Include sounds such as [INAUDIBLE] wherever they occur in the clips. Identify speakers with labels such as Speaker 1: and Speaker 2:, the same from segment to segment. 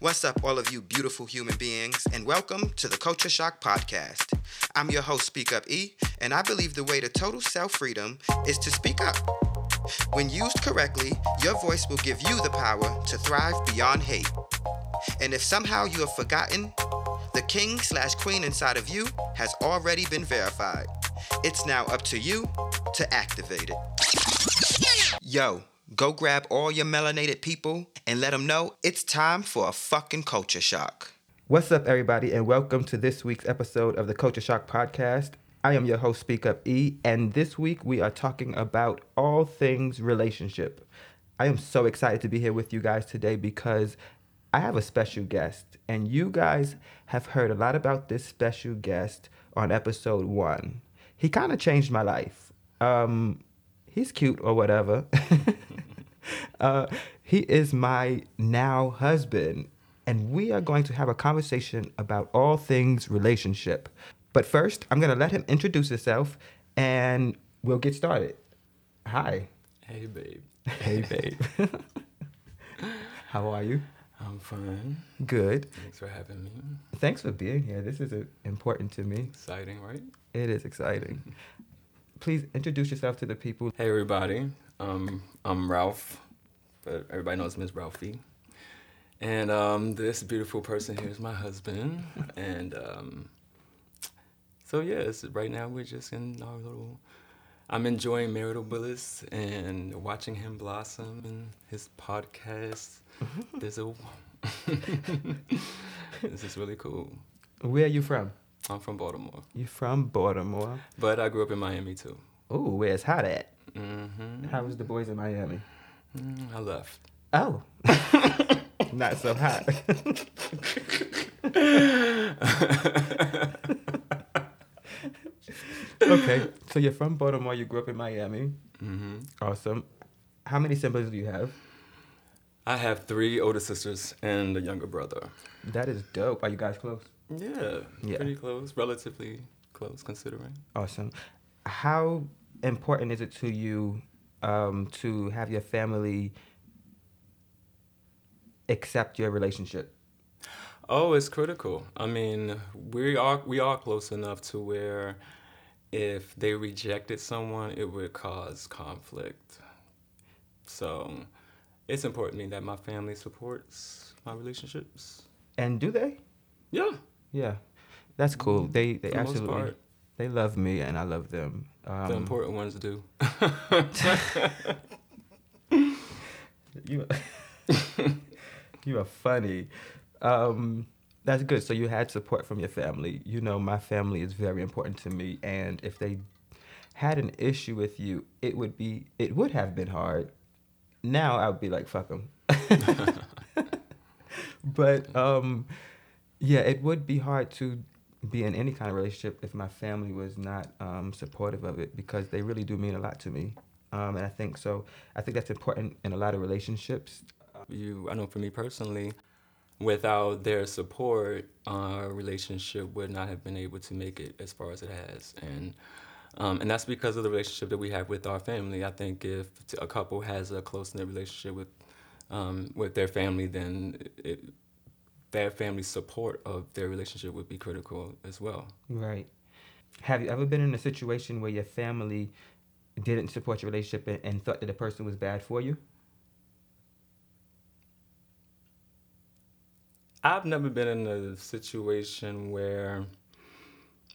Speaker 1: What's up, all of you beautiful human beings, and welcome to the Culture Shock Podcast. I'm your host, Speak Up E, and I believe the way to total self freedom is to speak up. When used correctly, your voice will give you the power to thrive beyond hate. And if somehow you have forgotten, the king slash queen inside of you has already been verified. It's now up to you to activate it. Yo, go grab all your melanated people and let them know it's time for a fucking culture shock. What's up, everybody, and welcome to this week's episode of the Culture Shock Podcast. I am your host, Speak Up E, and this week we are talking about all things relationship. I am so excited to be here with you guys today because I have a special guest, and you guys have heard a lot about this special guest on episode one. He kind of changed my life. Um, he's cute or whatever. [LAUGHS] uh, he is my now husband, and we are going to have a conversation about all things relationship. But first, I'm going to let him introduce himself and we'll get started. Hi.
Speaker 2: Hey, babe. [LAUGHS]
Speaker 1: Hey, babe. How are you?
Speaker 2: I'm fine.
Speaker 1: Good.
Speaker 2: Thanks for having me.
Speaker 1: Thanks for being here. This is uh, important to me.
Speaker 2: Exciting, right?
Speaker 1: It is exciting. [LAUGHS] Please introduce yourself to the people.
Speaker 2: Hey, everybody. Um, I'm Ralph, but everybody knows me as Ralphie. And um, this beautiful person here is my husband. [LAUGHS] and um, so, yes, right now we're just in our little. I'm enjoying marital bliss and watching him blossom in his podcast. [LAUGHS] There's a. [LAUGHS] this is really cool.
Speaker 1: Where are you from?
Speaker 2: I'm from Baltimore,
Speaker 1: You're from Baltimore?
Speaker 2: but I grew up in Miami too.
Speaker 1: Oh, where's hot at?
Speaker 2: hmm
Speaker 1: How was the boys in Miami?
Speaker 2: Mm, I left.
Speaker 1: Oh, [LAUGHS] not so hot. [LAUGHS] okay, so you're from Baltimore. You grew up in Miami.
Speaker 2: hmm
Speaker 1: Awesome. How many siblings do you have?
Speaker 2: I have three older sisters and a younger brother.
Speaker 1: That is dope. Are you guys close?
Speaker 2: Yeah,
Speaker 1: Yeah.
Speaker 2: pretty close, relatively close considering.
Speaker 1: Awesome. How important is it to you um, to have your family accept your relationship?
Speaker 2: Oh, it's critical. I mean, we are we are close enough to where if they rejected someone, it would cause conflict. So, it's important to me that my family supports my relationships.
Speaker 1: And do they?
Speaker 2: Yeah,
Speaker 1: Yeah, that's cool. They they
Speaker 2: for the
Speaker 1: absolutely they love me and I love them.
Speaker 2: the
Speaker 1: Um,
Speaker 2: important ones do. [LAUGHS]
Speaker 1: you [LAUGHS] you are funny. Um, that's good. So you had support from your family. You know, my family is very important to me, and if they had an issue with you, it would be it would have been hard. Now I would be like, fuck them. [LAUGHS] but um, yeah, it would be hard to be in any kind of relationship if my family was not um, supportive of it because they really do mean a lot to me. Um, and I think so. I think that's important in a lot of relationships.
Speaker 2: you i know for me personally without their support our relationship would not have been able to make it as far as it has and um, and that's because of the relationship that we have with our family i think if a couple has a close-knit relationship with um, with their family then it, their family's support of their relationship would be critical as well
Speaker 1: Right. Have you ever been in a situation where your family didn't support your relationship and, and thought that the person was bad for you?
Speaker 2: I've never been in a situation where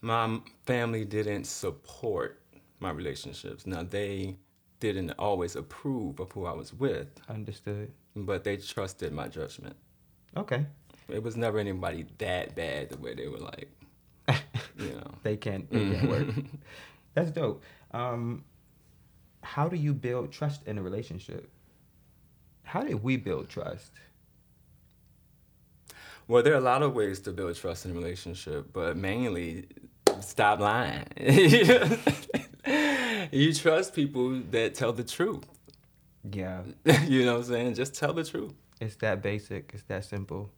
Speaker 2: my family didn't support my relationships. Now, they didn't always approve of who I was with,
Speaker 1: Understood.
Speaker 2: but they trusted my judgment.
Speaker 1: Okay.
Speaker 2: It was never anybody that bad the way they were like, [LAUGHS] you know.
Speaker 1: They can't. They can't work. [LAUGHS] That's dope. Um, how do you build trust in a relationship? How did we build trust?
Speaker 2: Well, there are a lot of ways to build trust in a relationship, but mainly stop lying. [LAUGHS] you trust people that tell the truth.
Speaker 1: Yeah,
Speaker 2: you know what I'm saying? Just tell the truth.
Speaker 1: it's that basic. It's that simple.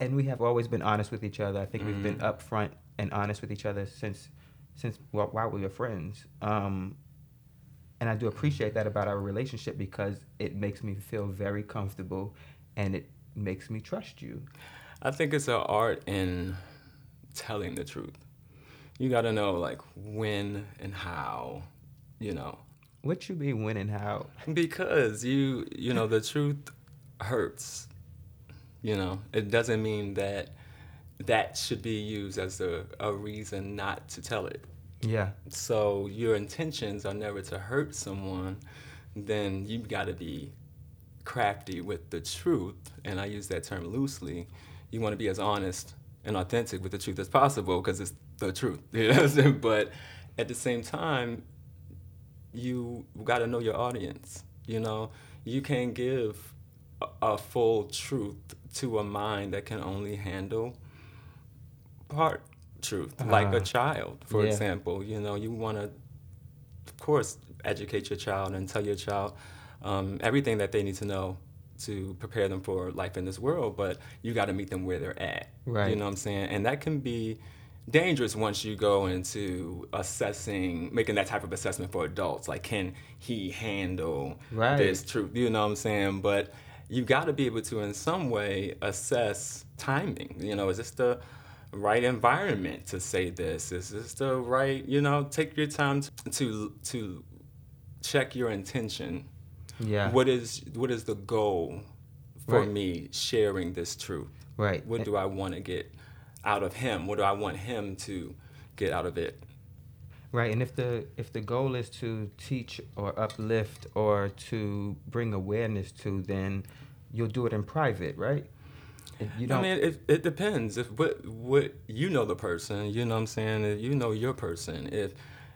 Speaker 1: And we have always been honest with each other. I think we've been upfront and honest with each other since, since well, while we were friends. Um, and I do appreciate that about our relationship because it makes me feel very comfortable, and it makes me trust you.
Speaker 2: I think it's an art in telling the truth. You got to know like when and how, you know.
Speaker 1: What you mean when and how?
Speaker 2: Because you you know the truth hurts. You know, it doesn't mean that that should be used as a, a reason not to tell it.
Speaker 1: Yeah.
Speaker 2: So your intentions are never to hurt someone, then you've got to be crafty with the truth, and I use that term loosely. You want to be as honest and authentic with the truth as possible because it's the truth. [LAUGHS] But at the same time, you got to know your audience. You know, you can't give a, full truth to a mind that can only handle part truth, uh, like a uh-huh. child, for yeah. example. You know, you want to, of course, educate your child and tell your child um, everything that they need to know to prepare them for life in this world, but you got to meet them where they're at.
Speaker 1: Right.
Speaker 2: You know what I'm saying? And that can be dangerous once you go into assessing, making that type of assessment for adults. Like, can he handle right. this truth? You know what I'm saying? But you got to be able to, in some way, assess timing. You know, is this the right environment to say this? Is this the right, you know, take your time to to check your intention
Speaker 1: yeah.
Speaker 2: What is what is the goal for right. me sharing this truth?
Speaker 1: Right.
Speaker 2: What do I want to get out of him? What do I want him to get out of it?
Speaker 1: Right. And if the if the goal is to teach or uplift or to bring awareness to, then you'll do it in private, right?
Speaker 2: You don't. I mean, it, it depends. If what what you know the person, you know what I'm saying. If you know your person, if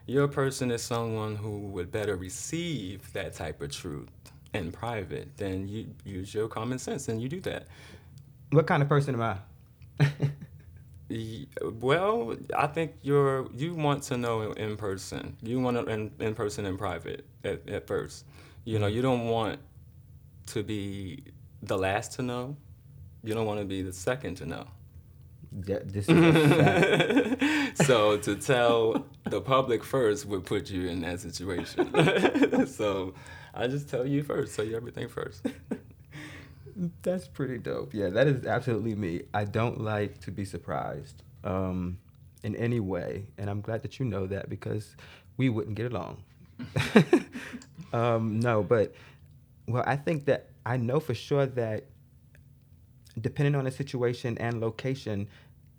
Speaker 2: your person is someone who would better receive that type of truth in private, then you use your common sense and you do that.
Speaker 1: What kind of person am I? [LAUGHS]
Speaker 2: well, I think you're you want to know in person. You want to in, in person in private at, at first. You know, you don't want to be the last to know. You don't want to be the second to know.
Speaker 1: Yeah, this is [LAUGHS]
Speaker 2: so to tell the public first would put you in that situation. [LAUGHS] so I just tell you first, tell you everything first.
Speaker 1: That's pretty dope. Yeah, that is absolutely me. I don't like to be surprised um, in any way, and I'm glad that you know that because we wouldn't get along. [LAUGHS] um, no, but well, I think that I know for sure that depending on the situation and location,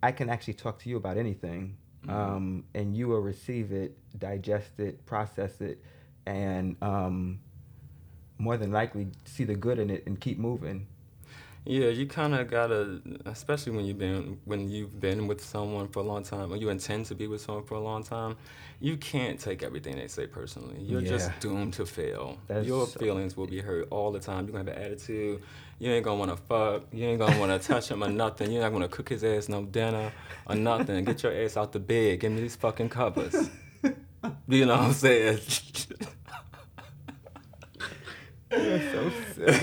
Speaker 1: I can actually talk to you about anything, mm-hmm. um, and you will receive it, digest it, process it, and um, more than likely see the good in it and keep moving.
Speaker 2: Yeah, you kind of gotta, especially when you've been when you've been with someone for a long time, or you intend to be with someone for a long time. You can't take everything they say personally. You're yeah. just doomed to fail. That's Your so feelings will be hurt all the time. You're gonna have an attitude. You ain't gonna wanna fuck. You ain't gonna wanna touch him or nothing. You're not gonna cook his ass no dinner or nothing. Get your ass out the bed. Give me these fucking covers. [LAUGHS] you know what I'm saying? [LAUGHS]
Speaker 1: You're so silly.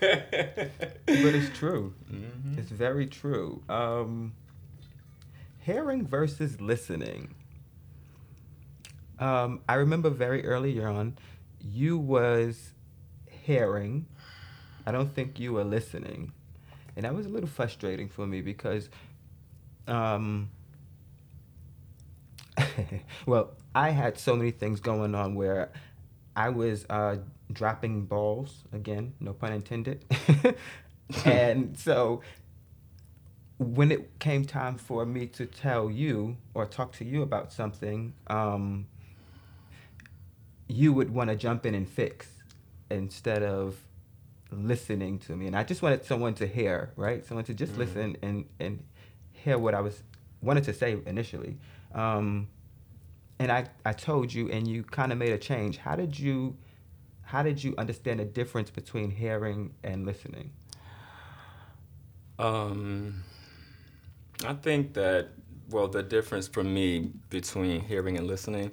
Speaker 1: but it's true. Mm-hmm. It's very true. Um, hearing versus listening. Um, I remember very early on, you was hearing. I don't think you were listening, and that was a little frustrating for me because, um, [LAUGHS] well, I had so many things going on where I was uh, dropping balls again, no pun intended. [LAUGHS] and so when it came time for me to tell you or talk to you about something, um, you would want to jump in and fix instead of listening to me. And I just wanted someone to hear, right? Someone to just mm-hmm. listen and, and hear what I was wanted to say initially. Um, and I, I told you and you kind of made a change. How did you how did you understand the difference between hearing and listening?
Speaker 2: Um, I think that well, the difference for me between hearing and listening,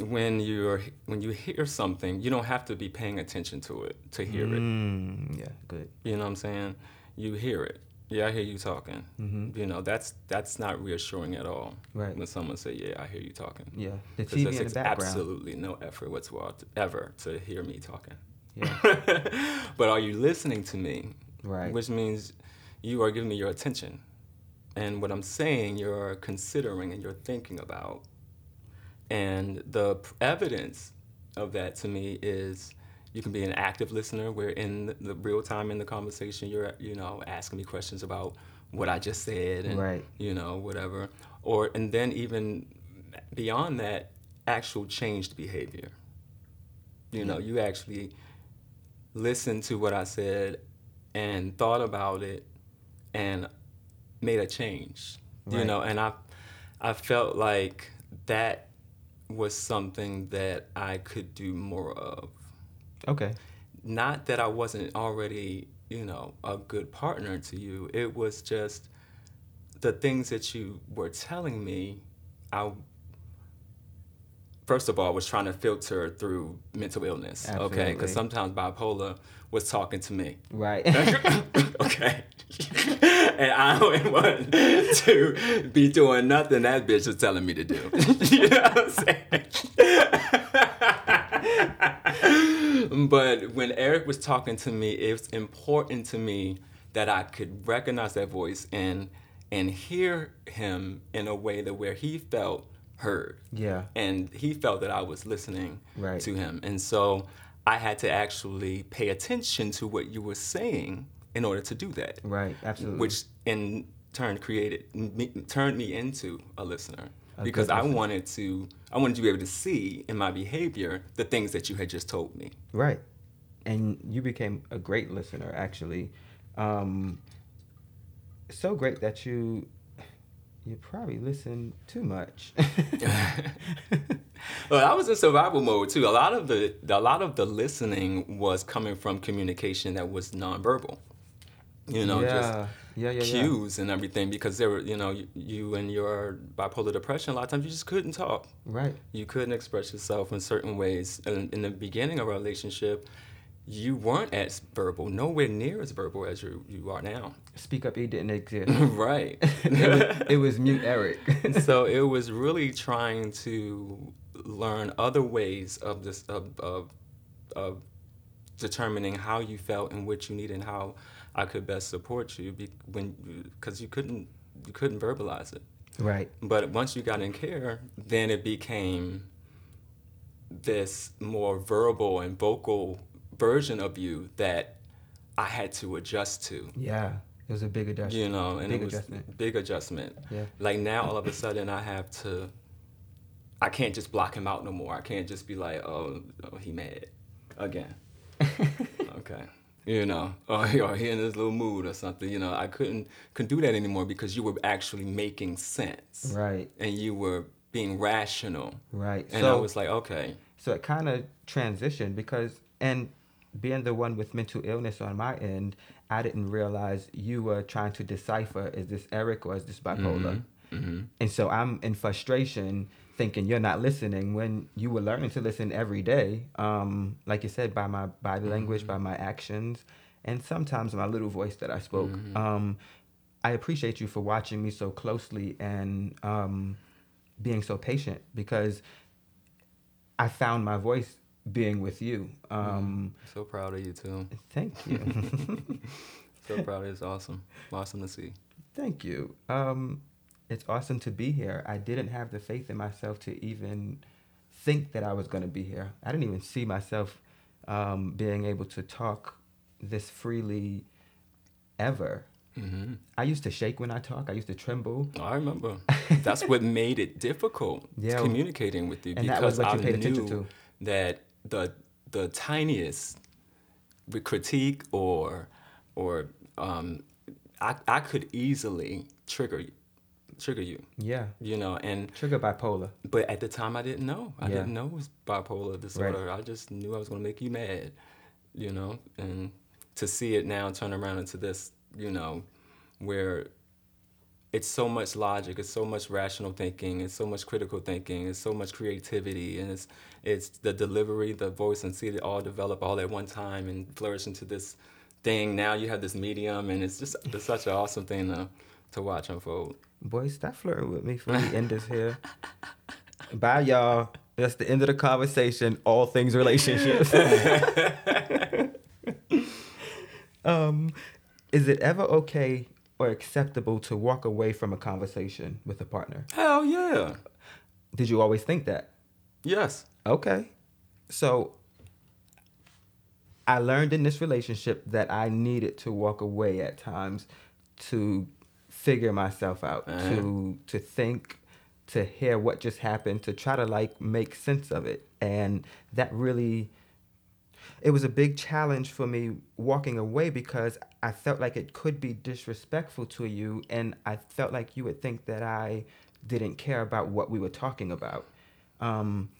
Speaker 2: when you're when you hear something, you don't have to be paying attention to it to hear
Speaker 1: mm, it. Yeah, good.
Speaker 2: You know what I'm saying? You hear it. Yeah, I hear you talking.
Speaker 1: Mm-hmm.
Speaker 2: You know, that's that's not reassuring at all.
Speaker 1: Right.
Speaker 2: When someone say, "Yeah, I hear you talking,"
Speaker 1: Yeah. The TV in the background.
Speaker 2: absolutely no effort whatsoever ever to hear me talking.
Speaker 1: Yeah. [LAUGHS]
Speaker 2: but are you listening to me?
Speaker 1: Right.
Speaker 2: Which means you are giving me your attention, and what I'm saying, you're considering and you're thinking about. And the evidence of that to me is you can be an active listener. Where in the- real time in the conversation. You're you know asking me questions about what I just said and
Speaker 1: Right.
Speaker 2: you know whatever. Or and then even beyond that actual changed behavior. You know you actually listened to what I said and thought about it and made a change you know? And I I felt like that was something that I could do more of
Speaker 1: Okay.
Speaker 2: not that I wasn't already, you know, a good partner to you. It was just the things that you were telling me. I first of all was trying to filter through mental illness. Okay, because sometimes bipolar was talking to me.
Speaker 1: Right. [LAUGHS]
Speaker 2: okay. [LAUGHS] and I don't want to be doing nothing that bitch was telling me to do. [LAUGHS] you know what I'm saying? [LAUGHS] but when Eric was talking to me, it was important to me that I could recognize that voice and and hear him in a way that where he felt heard
Speaker 1: yeah.
Speaker 2: and he felt that I was listening
Speaker 1: Right.
Speaker 2: to him. And so I had to actually pay attention to what you were saying in order to do that,
Speaker 1: Right. Absolutely.
Speaker 2: which in turn created me, turned me into a listener because I wanted to I wanted to be able to see in my behavior the things that you had just told me.
Speaker 1: Right. And you became a great listener, actually. Um, so great that you you probably listen too much. [LAUGHS]
Speaker 2: Well, I was in survival mode too. A lot of the a lot of the listening was coming from communication that was nonverbal. You know, just
Speaker 1: yeah. yeah, yeah, yeah.
Speaker 2: cues and everything because there were, you know, you, you and your bipolar depression, a lot of times you just couldn't talk.
Speaker 1: Right.
Speaker 2: You couldn't express yourself in certain ways. And in the beginning of our relationship, you weren't as verbal, nowhere near as verbal as you, you are now.
Speaker 1: Speak Up E didn't exist. [LAUGHS]
Speaker 2: right. [LAUGHS]
Speaker 1: it, was, it was mute Eric. [LAUGHS]
Speaker 2: so it was really trying to learn other ways of this of, of, of determining how you felt and what you needed and how I could best support you be, when because you couldn't you couldn't verbalize it.
Speaker 1: right.
Speaker 2: But once you got in care, then it became this more verbal and vocal version of you that I had to adjust to.
Speaker 1: Yeah. It was a big adjustment.
Speaker 2: You know, and
Speaker 1: Big
Speaker 2: it was
Speaker 1: adjustment.
Speaker 2: big adjustment.
Speaker 1: Yeah.
Speaker 2: Like now, all of a sudden, I have to. I can't just block him out no more. I can't just be like, oh, oh he mad again. [LAUGHS] okay. You know, [LAUGHS] or, he- or he in his little mood or something. You know, I couldn't couldn't do that anymore because you were actually making sense
Speaker 1: Right.
Speaker 2: and you were being rational.
Speaker 1: Right.
Speaker 2: And
Speaker 1: so
Speaker 2: I was like, okay,
Speaker 1: So it kind of transitioned because, and being the one with mental illness on my end, I didn't realize you were trying to decipher is this Eric or is this bipolar?
Speaker 2: hmm
Speaker 1: And so I'm in frustration thinking you're not listening when you were learning to listen every day. Um, like you said, by my body language, by my actions, and sometimes my little voice that I spoke. Um, I appreciate you for watching me so closely and um, being so patient because I found my voice being with you. Um,
Speaker 2: so proud of you too.
Speaker 1: Thank you. [LAUGHS]
Speaker 2: So proud. It's awesome. Awesome to see.
Speaker 1: Thank you. Um, it's awesome to be here. I didn't have the faith in myself to even think that I was going to be here. I didn't even see myself um, being able to talk this freely ever.
Speaker 2: hmm
Speaker 1: I used to shake when I talk. I used to tremble.
Speaker 2: I remember. [LAUGHS] That's what made it difficult
Speaker 1: Yeah.
Speaker 2: communicating with you because
Speaker 1: was what you
Speaker 2: I knew that the the tiniest critique or or um, I I could easily trigger you- trigger you,
Speaker 1: Yeah.
Speaker 2: you know, and
Speaker 1: Trigger bipolar.
Speaker 2: but at the time I didn't know. I
Speaker 1: Yeah.
Speaker 2: didn't know it was bipolar disorder. I just knew I was going to make you mad, you know, and to see it now turn around into this, you know, where it's so much logic, it's so much rational thinking, it's so much critical thinking, it's so much creativity, and it's it's the delivery, the voice, and see it all develop all at one time and flourish into this thing. Now you have this medium, and it's just it's such an awesome thing to to watch unfold.
Speaker 1: Boy, stop flirting with me for we end this here. [LAUGHS] Bye, y'all. That's the end of the conversation. All things relationships. [LAUGHS] um, is it ever okay or acceptable to walk away from a conversation with a partner?
Speaker 2: Hell yeah,
Speaker 1: Did you always think that?
Speaker 2: yes.
Speaker 1: Okay. So I learned in this relationship that I needed to walk away at times to figure myself out,
Speaker 2: Uh-huh.
Speaker 1: to to think, to hear what just happened, to try to like make sense of it. And that really it was a big challenge for me walking away because I felt like it could be disrespectful to you and I felt like you would think that I didn't care about what we were talking about. Um,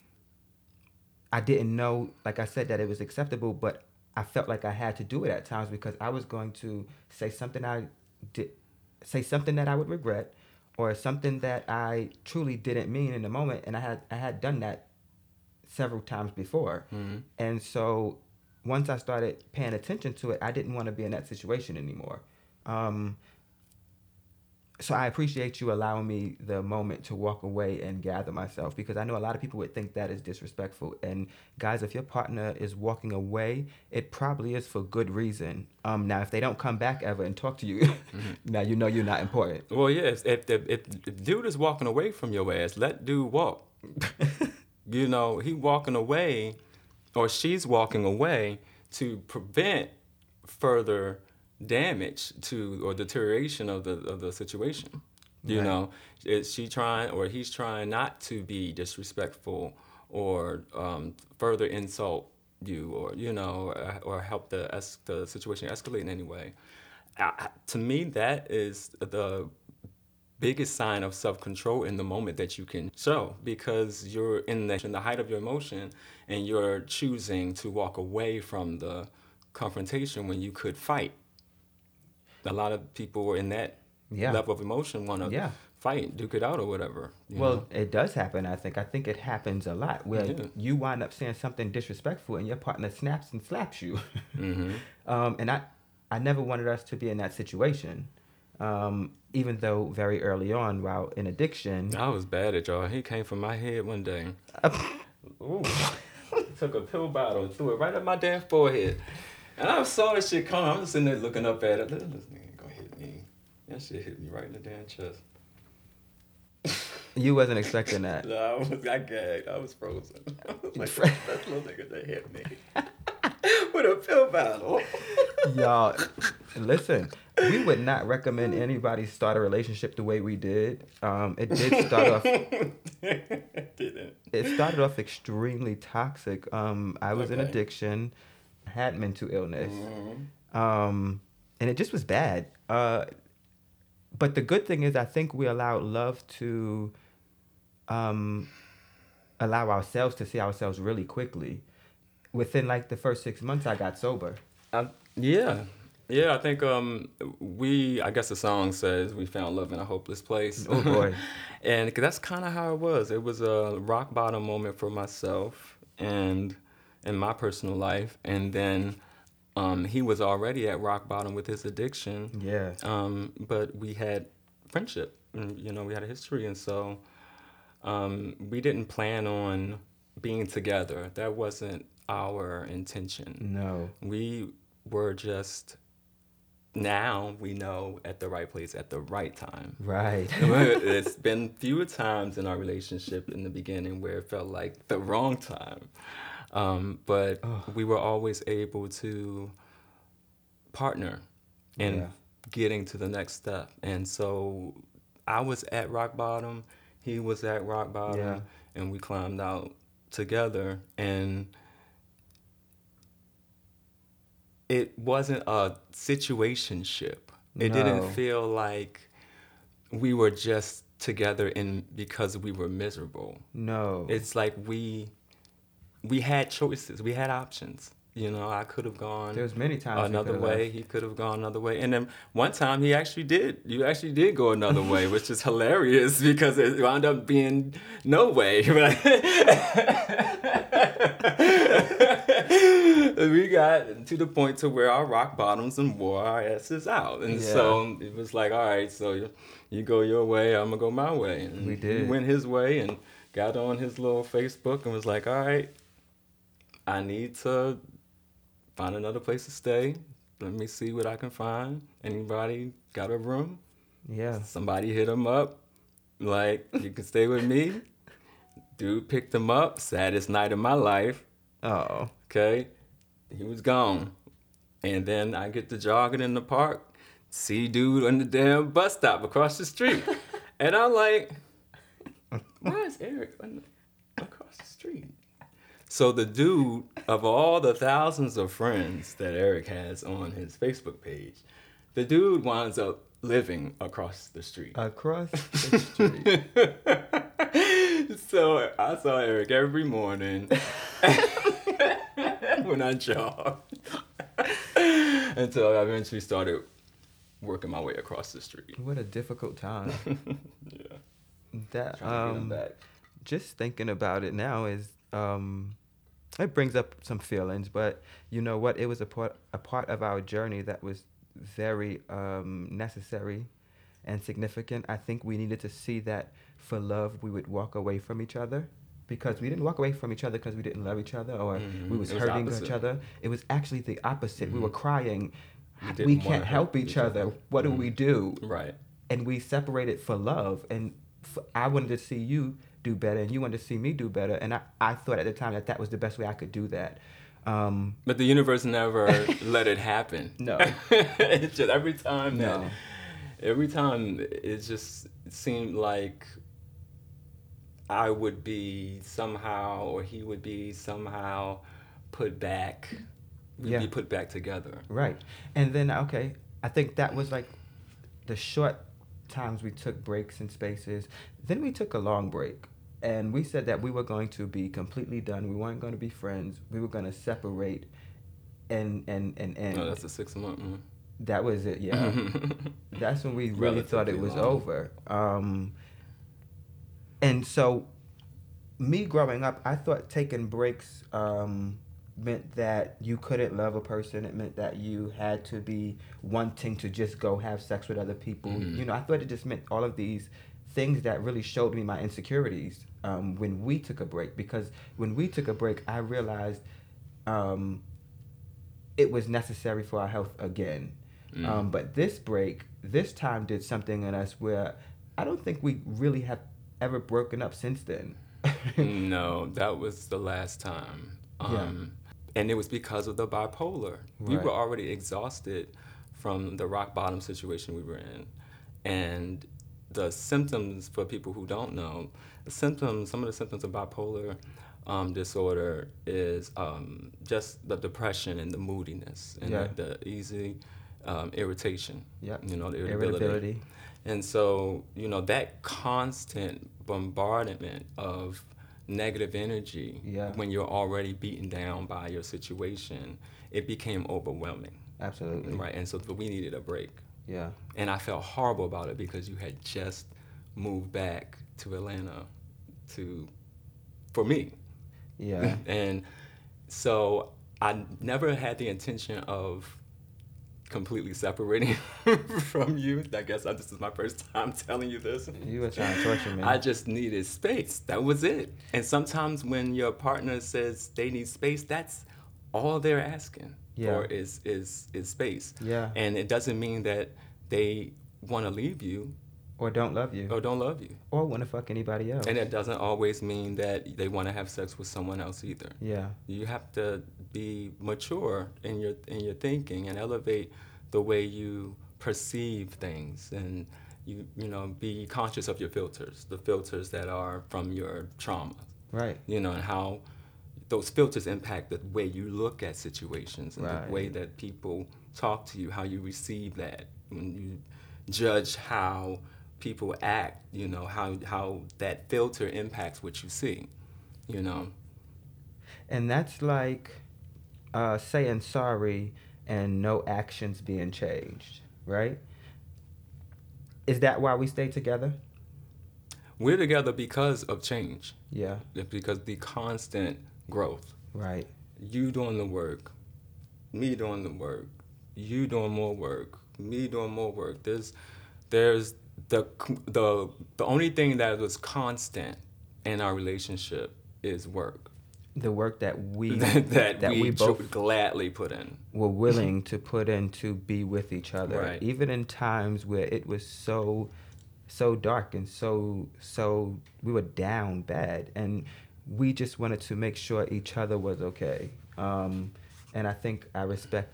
Speaker 1: I didn't know, like I said, that it was acceptable, but I felt like I had to do it at times because I was going to say something I did, say something that I would regret, or something that I truly didn't mean in the moment, and I had I had done that several times before, and so once I started paying attention to it, I didn't want to be in that situation anymore. Um, so I appreciate you allowing me the moment to walk away and gather myself because I know a lot of people would think that is disrespectful. And guys, if your partner is walking away, it probably is for good reason. Um, now if they don't come back ever and talk to you, [LAUGHS] now you know you're not important.
Speaker 2: Well, yes. If, if, if, if dude is walking away from your ass, let dude walk. [LAUGHS] you know, he walking away, or she's walking away to prevent further damage to or deterioration of the of the situation. You
Speaker 1: Right.
Speaker 2: know, is she trying or he's trying not to be disrespectful or um, further insult you or you know or, or help the es- the situation escalate in any way. I, to me, that is the biggest sign of self-control in the moment that you can show because you're in the, in the height of your emotion and you're choosing to walk away from the confrontation when you could fight. A lot of people in that
Speaker 1: Yeah.
Speaker 2: level of emotion want to
Speaker 1: Yeah.
Speaker 2: fight, duke it out or whatever.
Speaker 1: Well,
Speaker 2: know?
Speaker 1: it does happen. I think. I think it happens a lot where
Speaker 2: Yeah.
Speaker 1: you wind up saying something disrespectful, and your partner snaps and slaps you.
Speaker 2: Mhm. [LAUGHS]
Speaker 1: um, and I, I never wanted us to be in that situation. Um, even though very early on, while in addiction,
Speaker 2: I was bad at y'all. He came from my head one day. [LAUGHS] Ooh. Took a pill bottle and threw it right at my damn forehead. And I saw this shit coming. I'm just sitting there looking up at it. This nigga ain't gonna hit me. That shit hit me right in the damn chest.
Speaker 1: you wasn't expecting that. [LAUGHS]
Speaker 2: No, I was I gagged. I was frozen. [LAUGHS] I was like, that, little nigga that hit me. [LAUGHS] With a pill bottle.
Speaker 1: Y'all, listen. We would not recommend anybody start a relationship the way we did. Um, it did start off.
Speaker 2: it Didn't.
Speaker 1: It started off extremely toxic. Um, I was in addiction, had mental illness.
Speaker 2: Mhm.
Speaker 1: um, and it just was bad. Uh, but the good thing is, I think we allowed love to um, allow ourselves to see ourselves really quickly. Within like the first six months, I got sober.
Speaker 2: I, yeah. Yeah, I think um we I guess the song says we found love in a hopeless place.
Speaker 1: Oh, boy. [LAUGHS]
Speaker 2: and that's kind of how it was. It was a rock bottom moment for myself and in my personal life and then um he was already at rock bottom with his addiction.
Speaker 1: Yeah.
Speaker 2: Um but we had friendship and you know, we had a history and so um we didn't plan on being together. That wasn't our intention
Speaker 1: No.
Speaker 2: we were just now we know at the right place at the right time
Speaker 1: Right. [LAUGHS]
Speaker 2: it's been fewer times in our relationship in the beginning where it felt like the wrong time um, but we were always able to partner in
Speaker 1: Yeah.
Speaker 2: getting to the next step and so i was at rock bottom he was at rock bottom
Speaker 1: Yeah.
Speaker 2: and we climbed out together and it wasn't a situationship. It
Speaker 1: No.
Speaker 2: didn't feel like we were just together in because we were miserable.
Speaker 1: no.
Speaker 2: It's like we we had choices. We had options. You know, I could have gone
Speaker 1: There was many times
Speaker 2: another
Speaker 1: could've
Speaker 2: way.
Speaker 1: left.
Speaker 2: He could have gone another way. And then one time he actually did. You actually did go another way, which is hilarious [LAUGHS] because it wound up being no way. [LAUGHS] Right? we got to the point to where our rock bottoms and wore our asses out, and
Speaker 1: Yeah.
Speaker 2: so it was like, all right, so you, you go your way, I'm gonna go my way. And
Speaker 1: We
Speaker 2: He
Speaker 1: did.
Speaker 2: went his way and got on his little Facebook and was like, all right, I need to find another place to stay. Let me see what I can find. Anybody got a room?
Speaker 1: Yeah.
Speaker 2: Somebody hit him up, like, you can stay with me. Dude picked him up, saddest night of my life.
Speaker 1: Oh.
Speaker 2: Okay, he was gone. And then I get to jogging in the park, see dude on the damn bus stop across the street. [LAUGHS] and I'm like, [LAUGHS] why is Eric the, across the street? So the dude, of all the thousands of friends that Eric has on his Facebook page, the dude winds up living across the street.
Speaker 1: Across the [LAUGHS] street.
Speaker 2: so I saw Eric every morning [LAUGHS] when I jogged until I eventually started working my way across the street.
Speaker 1: what a difficult time. [LAUGHS]
Speaker 2: Yeah.
Speaker 1: That
Speaker 2: Trying to get him
Speaker 1: um,
Speaker 2: back.
Speaker 1: just thinking about it now is um it brings up some feelings but you know what it was a part a part of our journey that was very um necessary and significant i think we needed to see that for love we would walk away from each other because we didn't walk away from each other because we didn't love each other or
Speaker 2: Mhm.
Speaker 1: we was
Speaker 2: was
Speaker 1: hurting
Speaker 2: opposite.
Speaker 1: each other it was actually the opposite we were
Speaker 2: Mhm.
Speaker 1: crying
Speaker 2: We
Speaker 1: we, can't help each
Speaker 2: each
Speaker 1: other
Speaker 2: other.
Speaker 1: what do
Speaker 2: Mhm.
Speaker 1: we do
Speaker 2: Right.
Speaker 1: and we separated for love and f- i wanted to see you do better and you wanted to see me do better and i, I thought at the time that that was the best way i could do that um,
Speaker 2: But the universe never [LAUGHS] let it happen.
Speaker 1: No. [LAUGHS]
Speaker 2: it's just every time that
Speaker 1: No.
Speaker 2: every time it just seemed like I would be somehow or he would be somehow put back we'd
Speaker 1: Yeah.
Speaker 2: be put back together.
Speaker 1: right and then okay i think that was like the short times we took breaks and spaces then we took a long break and we said that we were going to be completely done we weren't going to be friends we were going to separate and and and and
Speaker 2: No, that's a six month one.
Speaker 1: that was it yeah [LAUGHS] that's when we really thought it was
Speaker 2: long.
Speaker 1: over. Um, and so, me growing up, I thought taking breaks um, meant that you couldn't love a person. It meant that you had to be wanting to just go have sex with other people.
Speaker 2: Mhm.
Speaker 1: You know, I thought it just meant all of these things that really showed me my insecurities um, when we took a break. Because when we took a break, I realized um, it was necessary for our health again.
Speaker 2: Mm.
Speaker 1: Um, but this break, this time did something in us where I don't think we really have ever broken up since then. [LAUGHS]
Speaker 2: no, that was the last time.
Speaker 1: Yeah.
Speaker 2: Um, And it was because of the bipolar. We were already exhausted from the rock bottom situation we were in. And the symptoms, for people who don't know, the symptoms, some of the symptoms of bipolar um, disorder is um, just the depression and the moodiness and
Speaker 1: Yeah.
Speaker 2: the, the easy um, irritation.
Speaker 1: Yeah.
Speaker 2: You know, the irritability.
Speaker 1: Irritability.
Speaker 2: And so, you know, that constant bombardment of negative energy
Speaker 1: Yeah.
Speaker 2: when you're already beaten down by your situation, it became overwhelming.
Speaker 1: Absolutely.
Speaker 2: Right. And so we needed a break.
Speaker 1: Yeah.
Speaker 2: And I felt horrible about it because you had just moved back to Atlanta to for me.
Speaker 1: Yeah. [LAUGHS]
Speaker 2: and so I never had the intention of completely separating [LAUGHS] from you. I guess I, this is my first time [LAUGHS] telling you this.
Speaker 1: you were trying to torture me.
Speaker 2: I just needed space. That was it. And sometimes when your partner says they need space, that's all they're asking
Speaker 1: Yeah.
Speaker 2: for is is is space.
Speaker 1: Yeah.
Speaker 2: And it doesn't mean that they want to leave you
Speaker 1: or don't love you.
Speaker 2: or don't love you.
Speaker 1: Or want to fuck anybody else.
Speaker 2: And it doesn't always mean that they want to have sex with someone else either.
Speaker 1: yeah.
Speaker 2: You have to be mature in your in your thinking and elevate the way you perceive things and you you know be conscious of your filters, the filters that are from your trauma.
Speaker 1: Right.
Speaker 2: You know, and how those filters impact the way you look at situations and
Speaker 1: Right.
Speaker 2: the way that people talk to you, how you receive that, when you judge how people act, you know, how how that filter impacts what you see. You know.
Speaker 1: And that's like uh, saying sorry and no actions being changed, right? Is that why we stay together?
Speaker 2: We're together because of change,
Speaker 1: Yeah.
Speaker 2: because the constant growth.
Speaker 1: Right.
Speaker 2: You doing the work, me doing the work, you doing more work, me doing more work. There's there's the the the only thing that was constant in our relationship is work.
Speaker 1: The work that we [LAUGHS]
Speaker 2: that, that,
Speaker 1: that
Speaker 2: we,
Speaker 1: we both
Speaker 2: gladly put in.
Speaker 1: We were willing to put in to be with each other,
Speaker 2: Right.
Speaker 1: even in times where it was so so dark and so so we were down bad, and we just wanted to make sure each other was okay. Um, and I think I respect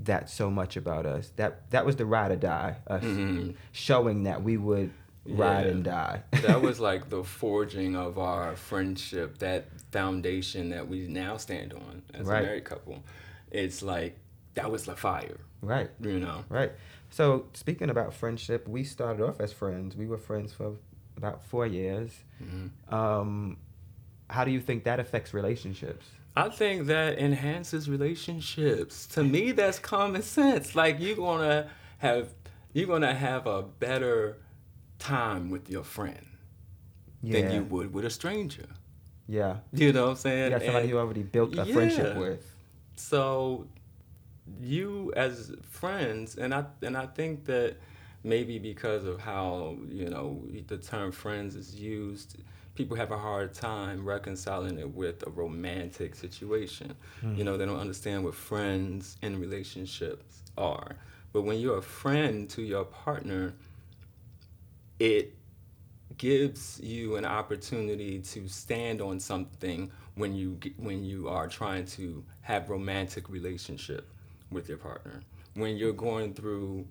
Speaker 1: that so much about us. That that was the ride or die, us
Speaker 2: Mhm.
Speaker 1: showing that we would ride
Speaker 2: Yeah.
Speaker 1: and die.
Speaker 2: that was [LAUGHS] like the forging of our friendship, that foundation that we now stand on as
Speaker 1: Right.
Speaker 2: a married couple. It's like that was the fire,
Speaker 1: right.
Speaker 2: you know.
Speaker 1: Right. So speaking about friendship, we started off as friends. We were friends for about four years.
Speaker 2: Mhm.
Speaker 1: Um, how do you think that affects relationships?
Speaker 2: I think that enhances relationships. To me, that's common sense. Like you're gonna have you're gonna have a better time with your friend than you would with a stranger.
Speaker 1: Yeah.
Speaker 2: You know what I'm
Speaker 1: You
Speaker 2: saying?
Speaker 1: got somebody
Speaker 2: And-
Speaker 1: you already built a friendship with.
Speaker 2: So you as friends, and I and I think that maybe because of how you know the term friends is used, people have a hard time reconciling it with a romantic situation. You know, they don't understand what friends and relationships are. But when you're a friend to your partner, it gives you an opportunity to stand on something when you when you are trying to have romantic relationship with your partner when you're going through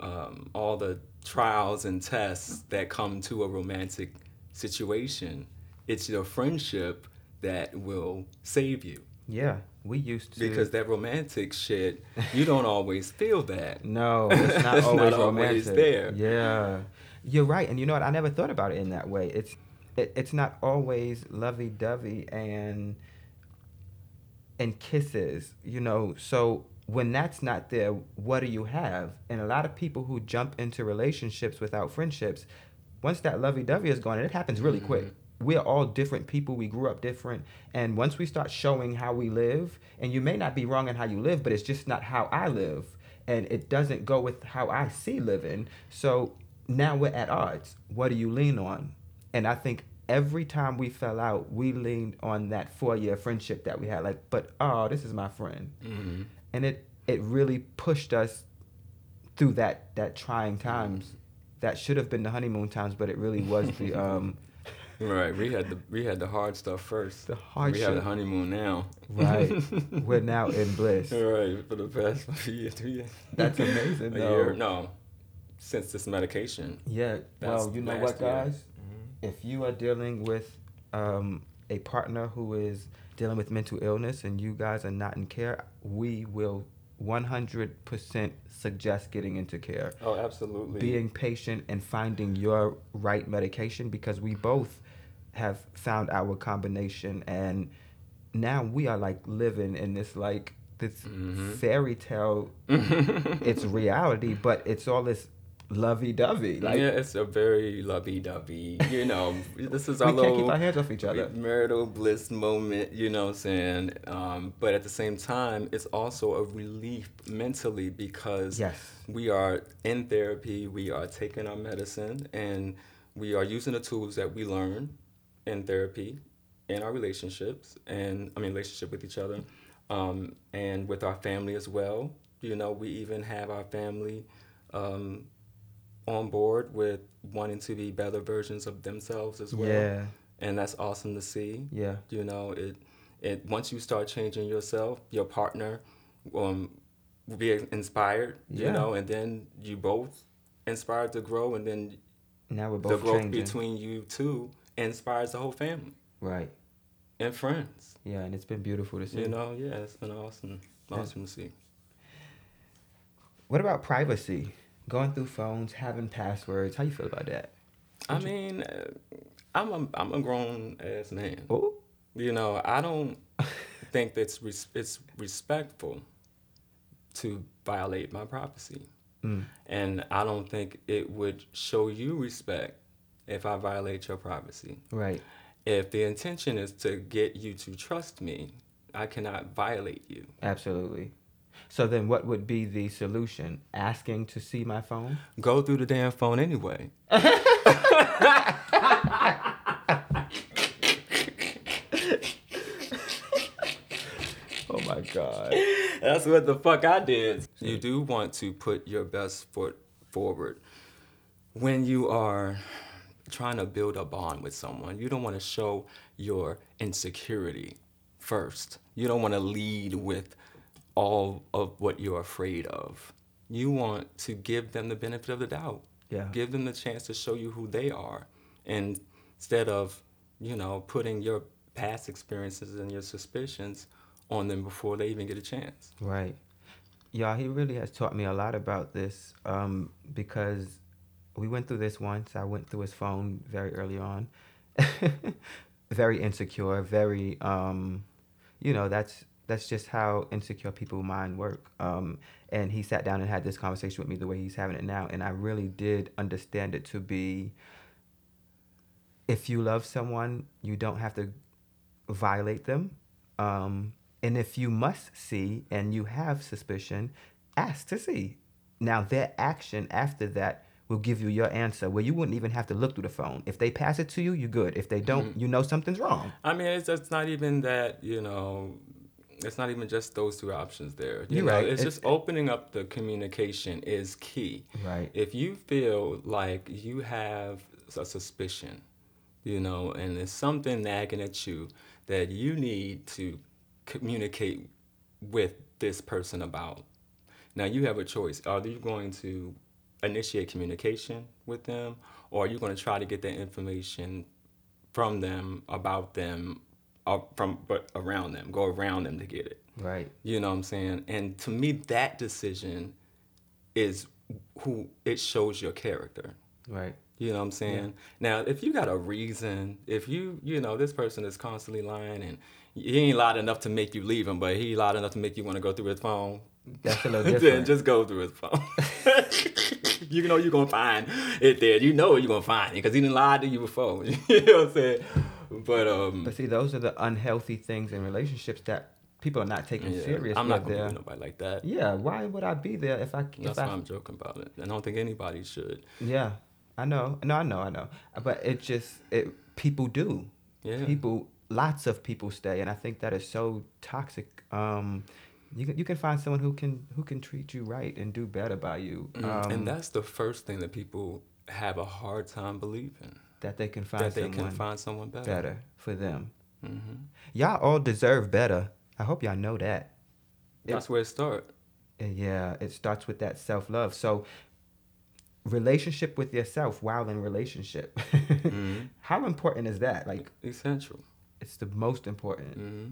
Speaker 2: um, all the trials and tests that come to a romantic situation it's your friendship that will save you
Speaker 1: Yeah. We used to.
Speaker 2: because that romantic shit you don't [LAUGHS] always feel that
Speaker 1: no, it's not [LAUGHS]
Speaker 2: It's
Speaker 1: always
Speaker 2: not always there.
Speaker 1: Yeah. You're right. And you know what? I never thought about it in that way. It's it, it's not always lovey dovey and and kisses, you know. So when that's not there, what do you have? And a lot of people who jump into relationships without friendships, once that lovey dovey is gone, and it happens really quick. We're all different people. We grew up different. And once we start showing how we live, and you may not be wrong in how you live, but it's just not how I live. And it doesn't go with how I see living. So now we're at odds. What do you lean on? And I think every time we fell out, we leaned on that four year friendship that we had. Like, but oh, this is my friend.
Speaker 2: hmm
Speaker 1: And it it really pushed us through that that trying times. That should have been the honeymoon times, but it really was the [LAUGHS] um
Speaker 2: Right, we had the we had the hard stuff first.
Speaker 1: The hard. Stuff.
Speaker 2: We have the honeymoon now.
Speaker 1: right. [LAUGHS] we're now in bliss.
Speaker 2: right for the past [LAUGHS] few years. Two years.
Speaker 1: That's amazing,
Speaker 2: A
Speaker 1: though.
Speaker 2: year, no, since this medication.
Speaker 1: Yeah.
Speaker 2: That's
Speaker 1: well, you know
Speaker 2: last
Speaker 1: what,
Speaker 2: year.
Speaker 1: guys? If you are dealing with um, a partner who is dealing with mental illness and you guys are not in care, we will 100% suggest getting into care.
Speaker 2: Oh, absolutely.
Speaker 1: Being patient and finding your right medication because we both have found our combination and now we are like living in this like this
Speaker 2: Mhm.
Speaker 1: fairy tale [LAUGHS] it's reality but it's all this lovey-dovey like
Speaker 2: yeah, it's a very lovey-dovey. You know, [LAUGHS] this is
Speaker 1: we
Speaker 2: our
Speaker 1: can't keep
Speaker 2: little
Speaker 1: our hands off each other
Speaker 2: marital bliss moment. You know, what I'm saying. Um, but at the same time, it's also a relief mentally because
Speaker 1: yes
Speaker 2: we are in therapy, we are taking our medicine, and we are using the tools that we learn in therapy, in our relationships, and I mean relationship with each other, um, and with our family as well. You know, we even have our family um, on board with wanting to be better versions of themselves as well,
Speaker 1: yeah.
Speaker 2: And that's awesome to see.
Speaker 1: Yeah.
Speaker 2: You know it it once you start changing yourself your partner um will be inspired
Speaker 1: yeah.
Speaker 2: you know and then you both inspired to grow and then
Speaker 1: now we're both the
Speaker 2: growth
Speaker 1: changing.
Speaker 2: between you two inspires the whole family.
Speaker 1: Right.
Speaker 2: And friends.
Speaker 1: Yeah and it's been beautiful to see.
Speaker 2: You know yeah it's been awesome.
Speaker 1: Yeah.
Speaker 2: awesome to see.
Speaker 1: What about privacy going through phones having passwords. How you feel about that?
Speaker 2: I mean uh, i'm a i'm a grown ass man.
Speaker 1: Oh.
Speaker 2: You know i don't [LAUGHS] think that's res- it's respectful to violate my privacy.
Speaker 1: Mm.
Speaker 2: And I don't think it would show you respect if I violate your privacy.
Speaker 1: right.
Speaker 2: If the intention is to get you to trust me, I cannot violate you.
Speaker 1: absolutely So then, what would be the solution? Asking to see my phone?
Speaker 2: Go through the damn phone anyway. [LAUGHS]
Speaker 1: Oh my god.
Speaker 2: That's what the fuck I did. You do want to put your best foot forward when you are trying to build a bond with someone. You don't want to show your insecurity first. You don't want to lead with all of what you're afraid of. You want to give them the benefit of the doubt.
Speaker 1: Yeah.
Speaker 2: Give them the chance to show you who they are. And instead of, you know, putting your past experiences and your suspicions on them before they even get a chance.
Speaker 1: Right. Yeah, he really has taught me a lot about this um, because we went through this once. I went through his phone very early on. [LAUGHS] very insecure, very, um, you know, that's that's just how insecure people mind work. Um, and he sat down and had this conversation with me the way he's having it now, and I really did understand it to be. If you love someone, you don't have to violate them. Um, and if you must see and you have suspicion, ask to see. Now, their action after that will give you your answer where you wouldn't even have to look through the phone. If they pass it to you, you're good. If they don't,
Speaker 2: Mm-hmm.
Speaker 1: you know something's wrong.
Speaker 2: I mean, it's, it's not even that, you know, it's not even just those two options there. You
Speaker 1: You're
Speaker 2: know,
Speaker 1: right.
Speaker 2: It's
Speaker 1: It's-
Speaker 2: just opening up the communication is key.
Speaker 1: Right.
Speaker 2: If you feel like you have a suspicion, you know, and there's something nagging at you that you need to communicate with this person about. Now you have a choice. Are you going to initiate communication with them or are you going to try to get that information from them about them from but around them go around them to get it
Speaker 1: Right.
Speaker 2: you know what i'm saying and to me that decision is who it shows your character
Speaker 1: Right.
Speaker 2: you know what i'm saying now if you got a reason if you you know this person is constantly lying and he ain't lied enough to make you leave him but he lied enough to make you want to go through his phone
Speaker 1: That's a [LAUGHS] little
Speaker 2: then
Speaker 1: different.
Speaker 2: just go through his phone. [LAUGHS] you know you're gonna find it there. You know you're gonna find it because he didn't lie to you before. [LAUGHS] you know what I'm saying? But um,
Speaker 1: But see, those are the unhealthy things in relationships that people are not taking
Speaker 2: yeah,
Speaker 1: serious.
Speaker 2: I'm not gonna be nobody like that.
Speaker 1: Yeah, why would I be there if I if
Speaker 2: That's
Speaker 1: I
Speaker 2: why I'm joking about it. I don't think anybody should.
Speaker 1: Yeah, I know. No, I know, I know. But it just it people do.
Speaker 2: Yeah.
Speaker 1: People, lots of people stay, and I think that is so toxic. Um, you can you can find someone who can who can treat you right and do better by you. Um,
Speaker 2: Mm, and that's the first thing that people have a hard time believing
Speaker 1: that they can find
Speaker 2: that they
Speaker 1: someone
Speaker 2: can find someone better.
Speaker 1: better for them.
Speaker 2: hmm
Speaker 1: Y'all all deserve better. I hope y'all know that.
Speaker 2: That's where it starts.
Speaker 1: Yeah, it starts with that self love. So, relationship with yourself while in relationship.
Speaker 2: Mhm. [LAUGHS]
Speaker 1: How important is that? Like,
Speaker 2: Essential.
Speaker 1: it's the most important.
Speaker 2: hmm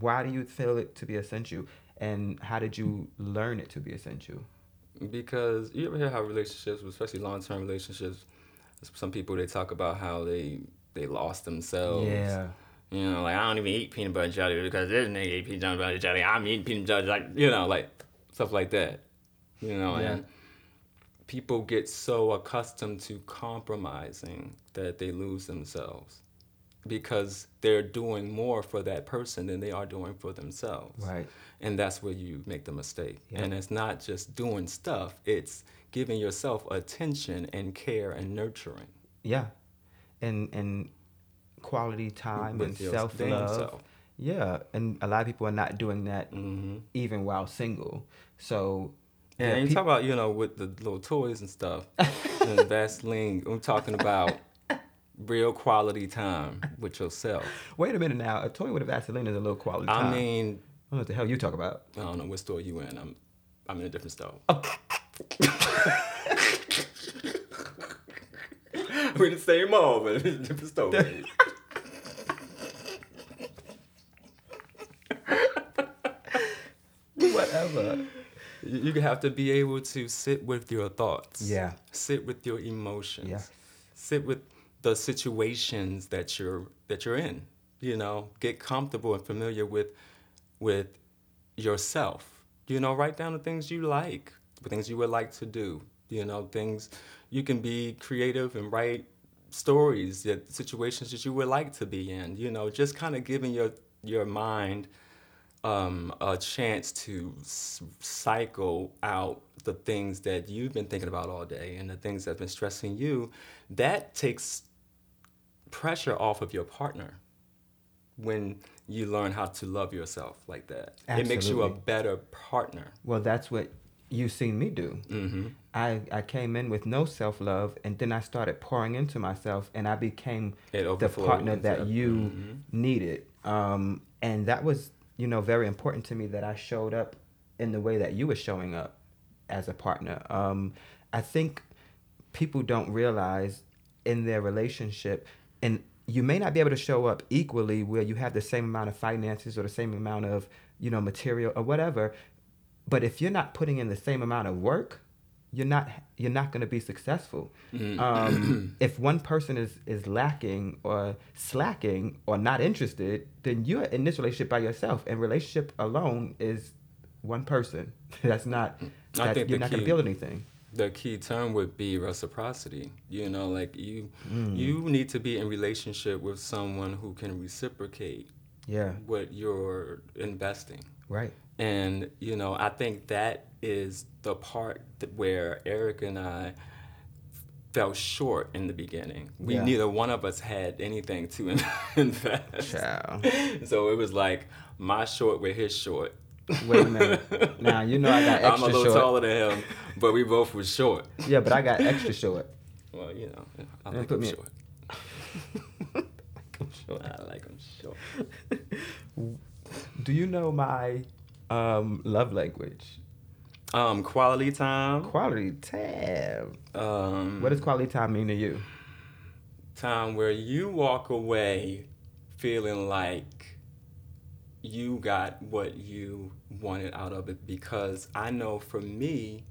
Speaker 1: Why do you feel it to be essential? And how did you learn it to be essential?
Speaker 2: Because you ever hear how relationships, especially long term relationships, some people they talk about how they they lost themselves.
Speaker 1: Yeah.
Speaker 2: You know, like I don't even eat peanut butter jelly because this nigga eat peanut butter jelly. I'm eating peanut butter jelly. You know, like stuff like that. You know,
Speaker 1: Yeah.
Speaker 2: and people get so accustomed to compromising that they lose themselves because they're doing more for that person than they are doing for themselves.
Speaker 1: Right.
Speaker 2: And that's where you make the mistake.
Speaker 1: Yeah.
Speaker 2: And it's not just doing stuff, it's giving yourself attention and care and nurturing.
Speaker 1: Yeah. And and quality time
Speaker 2: with
Speaker 1: and self love. Yeah. And a lot of people are not doing that
Speaker 2: hmm
Speaker 1: even while single. So
Speaker 2: And
Speaker 1: yeah,
Speaker 2: you
Speaker 1: peop-
Speaker 2: talk about, you know, with the little toys and stuff, and [LAUGHS] Vaseline. I'm talking about real quality time with yourself.
Speaker 1: wait a minute now. A toy with a Vaseline is a little quality
Speaker 2: I
Speaker 1: time.
Speaker 2: mean,
Speaker 1: I don't know what the hell you talk about.
Speaker 2: I don't know what store you in. I'm I'm in a different store. We're the same mall, but it's a different store.
Speaker 1: Whatever.
Speaker 2: you have to be able to sit with your thoughts.
Speaker 1: Yeah.
Speaker 2: Sit with your emotions.
Speaker 1: Yes.
Speaker 2: Sit with the situations that you're that you're in. You know, get comfortable and familiar with with yourself. You know, write down the things you like, things you would like to do. You know, things you can be creative and write stories, that situations that you would like to be in. You know, just kind of giving your your mind um, a chance to s- cycle out the things that you've been thinking about all day and the things that have been stressing you, that takes pressure off of your partner when you learn how to love yourself like that. It makes you a better partner.
Speaker 1: Well, that's what you've seen me do.
Speaker 2: Mm-hmm.
Speaker 1: I, I came in with no self love, and then I started pouring into myself, and I became the partner that you
Speaker 2: Mhm.
Speaker 1: needed. Um, and that was, you know, very important to me that I showed up in the way that you were showing up as a partner. Um, I think people don't realize in their relationship, and you may not be able to show up equally where you have the same amount of finances or the same amount of, you know, material or whatever. But if you're not putting in the same amount of work, you're not you're not going to be successful.
Speaker 2: Mm.
Speaker 1: Um, [CLEARS THROAT] if one person is is lacking or slacking or not interested, then you're in this relationship by yourself. And relationship alone is one person. [LAUGHS] That's not.
Speaker 2: I think
Speaker 1: you're
Speaker 2: the
Speaker 1: not going to
Speaker 2: key-
Speaker 1: build anything.
Speaker 2: the key term would be reciprocity you know like you
Speaker 1: Mm.
Speaker 2: you need to be in relationship with someone who can reciprocate
Speaker 1: Yeah.
Speaker 2: what you're investing
Speaker 1: Right.
Speaker 2: And you know i think that is the part that where eric and i fell short in the beginning we
Speaker 1: Yeah.
Speaker 2: neither one of us had anything to [LAUGHS] invest
Speaker 1: Ciao.
Speaker 2: so it was like my short with his short
Speaker 1: Wait a minute. Now you know I got extra. [LAUGHS]
Speaker 2: i'm a little
Speaker 1: short.
Speaker 2: taller than him but we both were short
Speaker 1: Yeah, but I got extra short.
Speaker 2: Well, you know, I like
Speaker 1: me-
Speaker 2: short. [LAUGHS] I like them short.
Speaker 1: Do you know my um, love language?
Speaker 2: Um, quality time.
Speaker 1: Quality time.
Speaker 2: Um,
Speaker 1: What does quality time mean to you?
Speaker 2: time where you walk away feeling like you got what you wanted out of it because I know for me,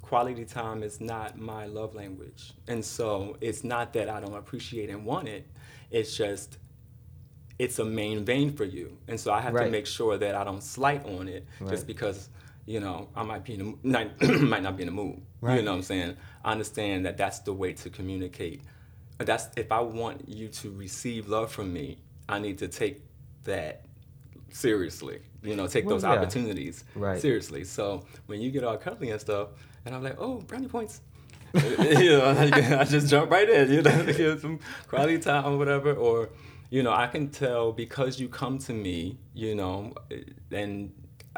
Speaker 2: quality time is not my love language. And so it's not that I don't appreciate and want it, it's just it's a main vein for you. And so I have to make sure that I don't slight on it
Speaker 1: Right.
Speaker 2: just because, you know, I might be in the, not, [CLEARS THROAT] might not be in the mood. You know what I'm saying? I understand that that's the way to communicate. That's if I want you to receive love from me, I need to take that seriously. You know, take
Speaker 1: Well,
Speaker 2: those
Speaker 1: yeah.
Speaker 2: opportunities
Speaker 1: Right.
Speaker 2: seriously. So when you get all cuddly and stuff, and I'm like, oh, brownie points. [LAUGHS] you know, [LAUGHS] I just jump right in. You know, [LAUGHS] get some quality time or whatever. Or, you know, I can tell because you come to me, you know, and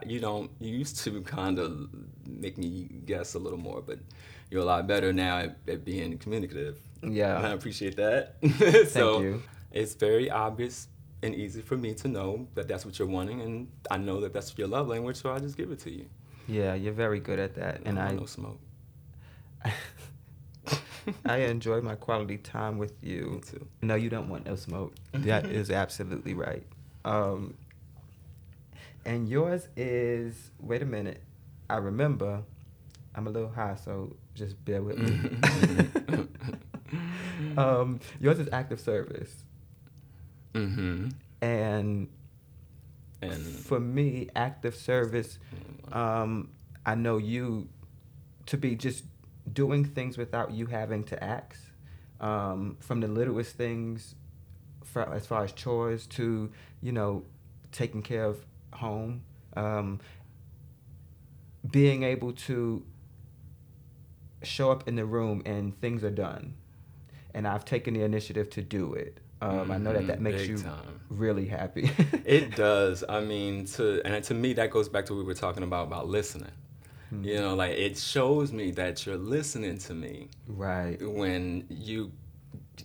Speaker 2: you don't. You used to kind of make me guess a little more, but you're a lot better now at, at being communicative.
Speaker 1: Yeah.
Speaker 2: And I appreciate that. [LAUGHS] so
Speaker 1: you.
Speaker 2: it's very obvious and easy for me to know that that's what you're wanting, and I know that that's your love language, so I just give it to you.
Speaker 1: Yeah, you're very good at that, and
Speaker 2: I
Speaker 1: I
Speaker 2: don't no smoke. [LAUGHS] [LAUGHS]
Speaker 1: I enjoy my quality time with
Speaker 2: Me
Speaker 1: you.
Speaker 2: too.
Speaker 1: No, you don't want no smoke. [LAUGHS] That is absolutely right. Um, and yours is wait a minute. I remember. I'm a little high, so just bear with me. [LAUGHS] um, yours is active service,
Speaker 2: Mm-hmm.
Speaker 1: and
Speaker 2: And
Speaker 1: for me, active service. Um, I know you to be just doing things without you having to ask. Um, from the littlest things, for, as far as chores to you know, taking care of home, um, being able to show up in the room and things are done, and I've taken the initiative to do it. Um, I know that that
Speaker 2: Mhm,
Speaker 1: makes
Speaker 2: big
Speaker 1: you
Speaker 2: time.
Speaker 1: really happy.
Speaker 2: it [LAUGHS] does. I mean, to and to me, that goes back to what we were talking about about listening.
Speaker 1: Hmm.
Speaker 2: You know, like it shows me that you're listening to me
Speaker 1: right,
Speaker 2: when you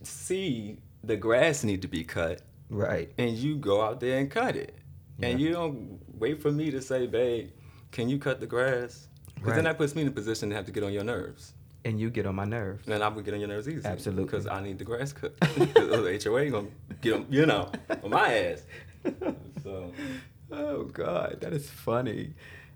Speaker 2: see the grass need to be cut,
Speaker 1: right.
Speaker 2: and you go out there and cut it, and you don't wait for me to say, "Babe, can you cut the grass?" Because
Speaker 1: Right.
Speaker 2: then that puts me in a position to have to get on your nerves.
Speaker 1: And you get on my nerves.
Speaker 2: And I would get on your nerves easy.
Speaker 1: Absolutely.
Speaker 2: Because I need the grass cut. [LAUGHS] Because the HOA gonna get on, you know, on my ass. [LAUGHS] So
Speaker 1: Oh God, that is funny.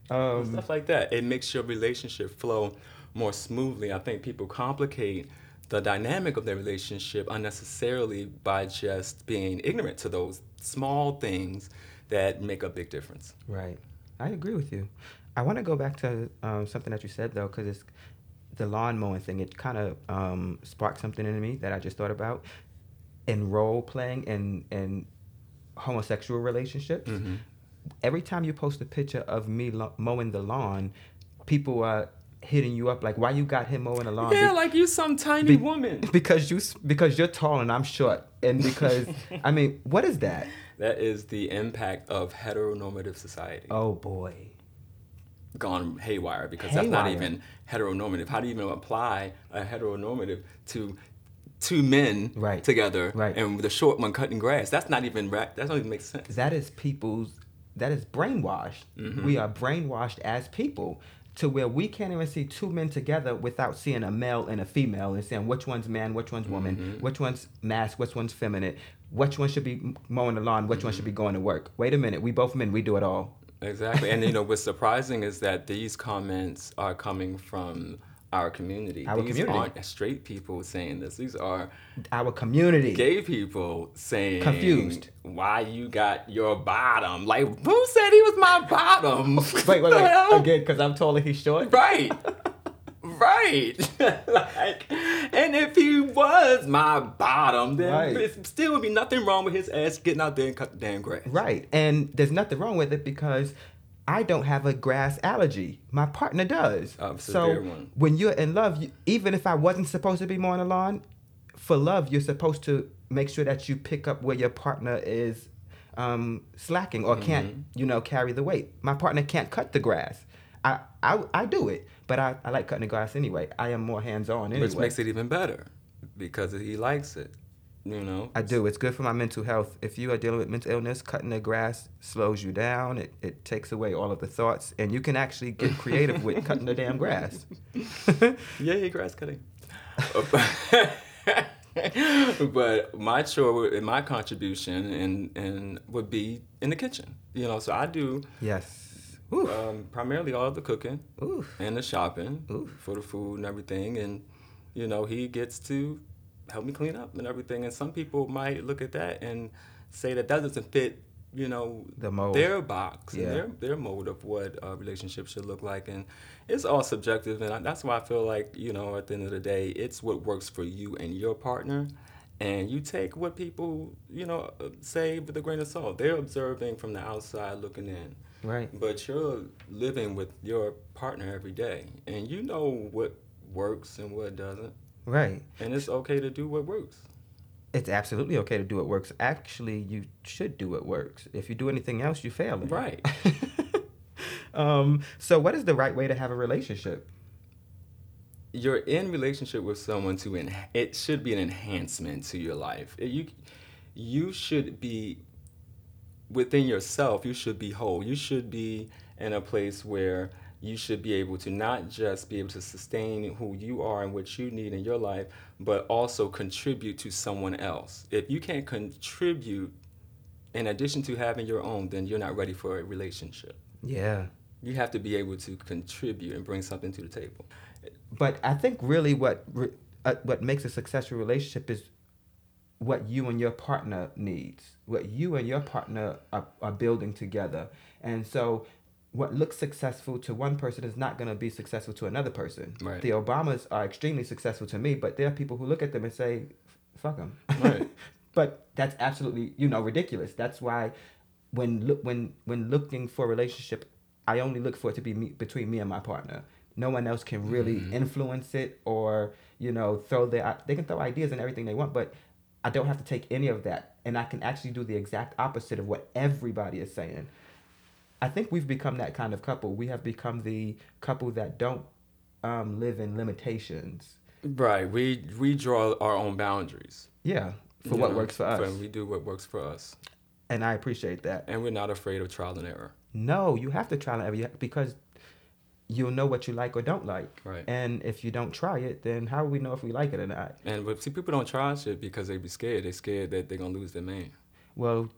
Speaker 1: Um,
Speaker 2: stuff like that. It makes your relationship flow more smoothly. I think people complicate the dynamic of their relationship unnecessarily by just being ignorant to those small things that make a big difference.
Speaker 1: right. I agree with you. I want to go back to um, something that you said though, because it's the lawn mowing thing. It kind of um, sparked something in me that I just thought about. In role playing and and homosexual relationships,
Speaker 2: Mhm.
Speaker 1: Every time you post a picture of me lo- mowing the lawn, people are hitting you up like, "Why you got him mowing the lawn?"
Speaker 2: Yeah,
Speaker 1: Be-
Speaker 2: like you some tiny
Speaker 1: be-
Speaker 2: woman. [LAUGHS]
Speaker 1: because you because you're tall and I'm short, and because [LAUGHS] I mean, what is that?
Speaker 2: That is the impact of heteronormative society
Speaker 1: Oh boy.
Speaker 2: gone haywire because that's not even heteronormative. How do you even apply a heteronormative to two men
Speaker 1: Right.
Speaker 2: together
Speaker 1: Right.
Speaker 2: and the short one cutting grass? That's not even ra- that doesn't even make sense.
Speaker 1: that is people's that is brainwashed
Speaker 2: Mm-hmm.
Speaker 1: we are brainwashed as people to where we can't even see two men together without seeing a male and a female and saying which one's man which one's woman
Speaker 2: Mm-hmm.
Speaker 1: which one's mask which one's feminine which one should be mowing the lawn which one should be
Speaker 2: Mm-hmm.
Speaker 1: going to work wait a minute we both men we do it all
Speaker 2: Exactly. And you know [LAUGHS] what's surprising is that these comments are coming from our community.
Speaker 1: Our
Speaker 2: these
Speaker 1: community.
Speaker 2: aren't straight people saying this. These are
Speaker 1: our community
Speaker 2: gay people saying
Speaker 1: Confused.
Speaker 2: why you got your bottom. Like who said he was my bottom? [LAUGHS]
Speaker 1: wait wait wait
Speaker 2: hell?
Speaker 1: again because i'm taller he's short
Speaker 2: Right. Right. [LAUGHS] like and if he was my bottom, then
Speaker 1: Right.
Speaker 2: it still would be nothing wrong with his ass getting out there and cut the damn grass.
Speaker 1: Right. And there's nothing wrong with it because I don't have a grass allergy. My partner does. So
Speaker 2: one.
Speaker 1: when you're in love, you, even if I wasn't supposed to be mowing the lawn, for love, you're supposed to make sure that you pick up where your partner is um, slacking or can't,
Speaker 2: Mm-hmm.
Speaker 1: you know, carry the weight. My partner can't cut the grass. I, I, I do it, but I, I like cutting the grass anyway. I am more hands on anyway.
Speaker 2: Which makes it even better because he likes it. You know?
Speaker 1: I do. It's good for my mental health. If you are dealing with mental illness, cutting the grass slows you down. It, it takes away all of the thoughts, and you can actually get creative with cutting the damn grass. [LAUGHS]
Speaker 2: Yay, grass cutting. [LAUGHS] but my chore and my contribution and and would be in the kitchen. You know, so I do
Speaker 1: Yes.
Speaker 2: Um, primarily all of the cooking
Speaker 1: Ooh.
Speaker 2: and the shopping
Speaker 1: Oof.
Speaker 2: for the food and everything, and you know he gets to help me clean up and everything. And some people might look at that and say that that doesn't fit. You know
Speaker 1: The mold.
Speaker 2: their box
Speaker 1: Yeah.
Speaker 2: and their their mold of what a relationship should look like, and it's all subjective. And I, that's why I feel like you know at the end of the day, it's what works for you and your partner. And you take what people, you know, say with a grain of salt. They're observing from the outside looking in.
Speaker 1: Right.
Speaker 2: But you're living with your partner every day, and you know what works and what doesn't,
Speaker 1: Right.
Speaker 2: and it's okay to do what works.
Speaker 1: It's absolutely okay to do what works. Actually, you should do what works. If you do anything else, you fail.
Speaker 2: Right. [LAUGHS]
Speaker 1: um. So, what is the right way to have a relationship?
Speaker 2: You're in relationship with someone to en- it should be an enhancement to your life. It- You you should be within yourself. You should be whole. You should be in a place where you should be able to not just be able to sustain who you are and what you need in your life, but also contribute to someone else. If you can't contribute in addition to having your own, then you're not ready for a relationship.
Speaker 1: Yeah.
Speaker 2: You have to be able to contribute and bring something to the table.
Speaker 1: But I think really what re- uh, what makes a successful relationship is what you and your partner needs, what you and your partner are, are building together. And so what looks successful to one person is not going to be successful to another person.
Speaker 2: Right.
Speaker 1: The Obamas are extremely successful to me, but there are people who look at them and say, fuck them.
Speaker 2: Right. [LAUGHS]
Speaker 1: but that's absolutely, you know, ridiculous. That's why when look when when looking for a relationship, I only look for it to be me, between me and my partner. No one else can really mm-hmm. influence it or you know throw their they can throw ideas and everything they want, but I don't have to take any of that, and I can actually do the exact opposite of what everybody is saying. I think we've become that kind of couple. We have become the couple that don't um, live in limitations.
Speaker 2: Right. We we draw our own boundaries.
Speaker 1: Yeah, for
Speaker 2: you
Speaker 1: what
Speaker 2: know,
Speaker 1: works for us, And
Speaker 2: we do what works for us,
Speaker 1: and I appreciate that.
Speaker 2: and we're not afraid of trial and error.
Speaker 1: No, you have to try and every because you'll know what you like or don't like.
Speaker 2: Right.
Speaker 1: And if you don't try it, then how will we know if we like it or not?
Speaker 2: And but see, people don't try shit because they be scared. They scared that they're gonna lose their man,
Speaker 1: Well,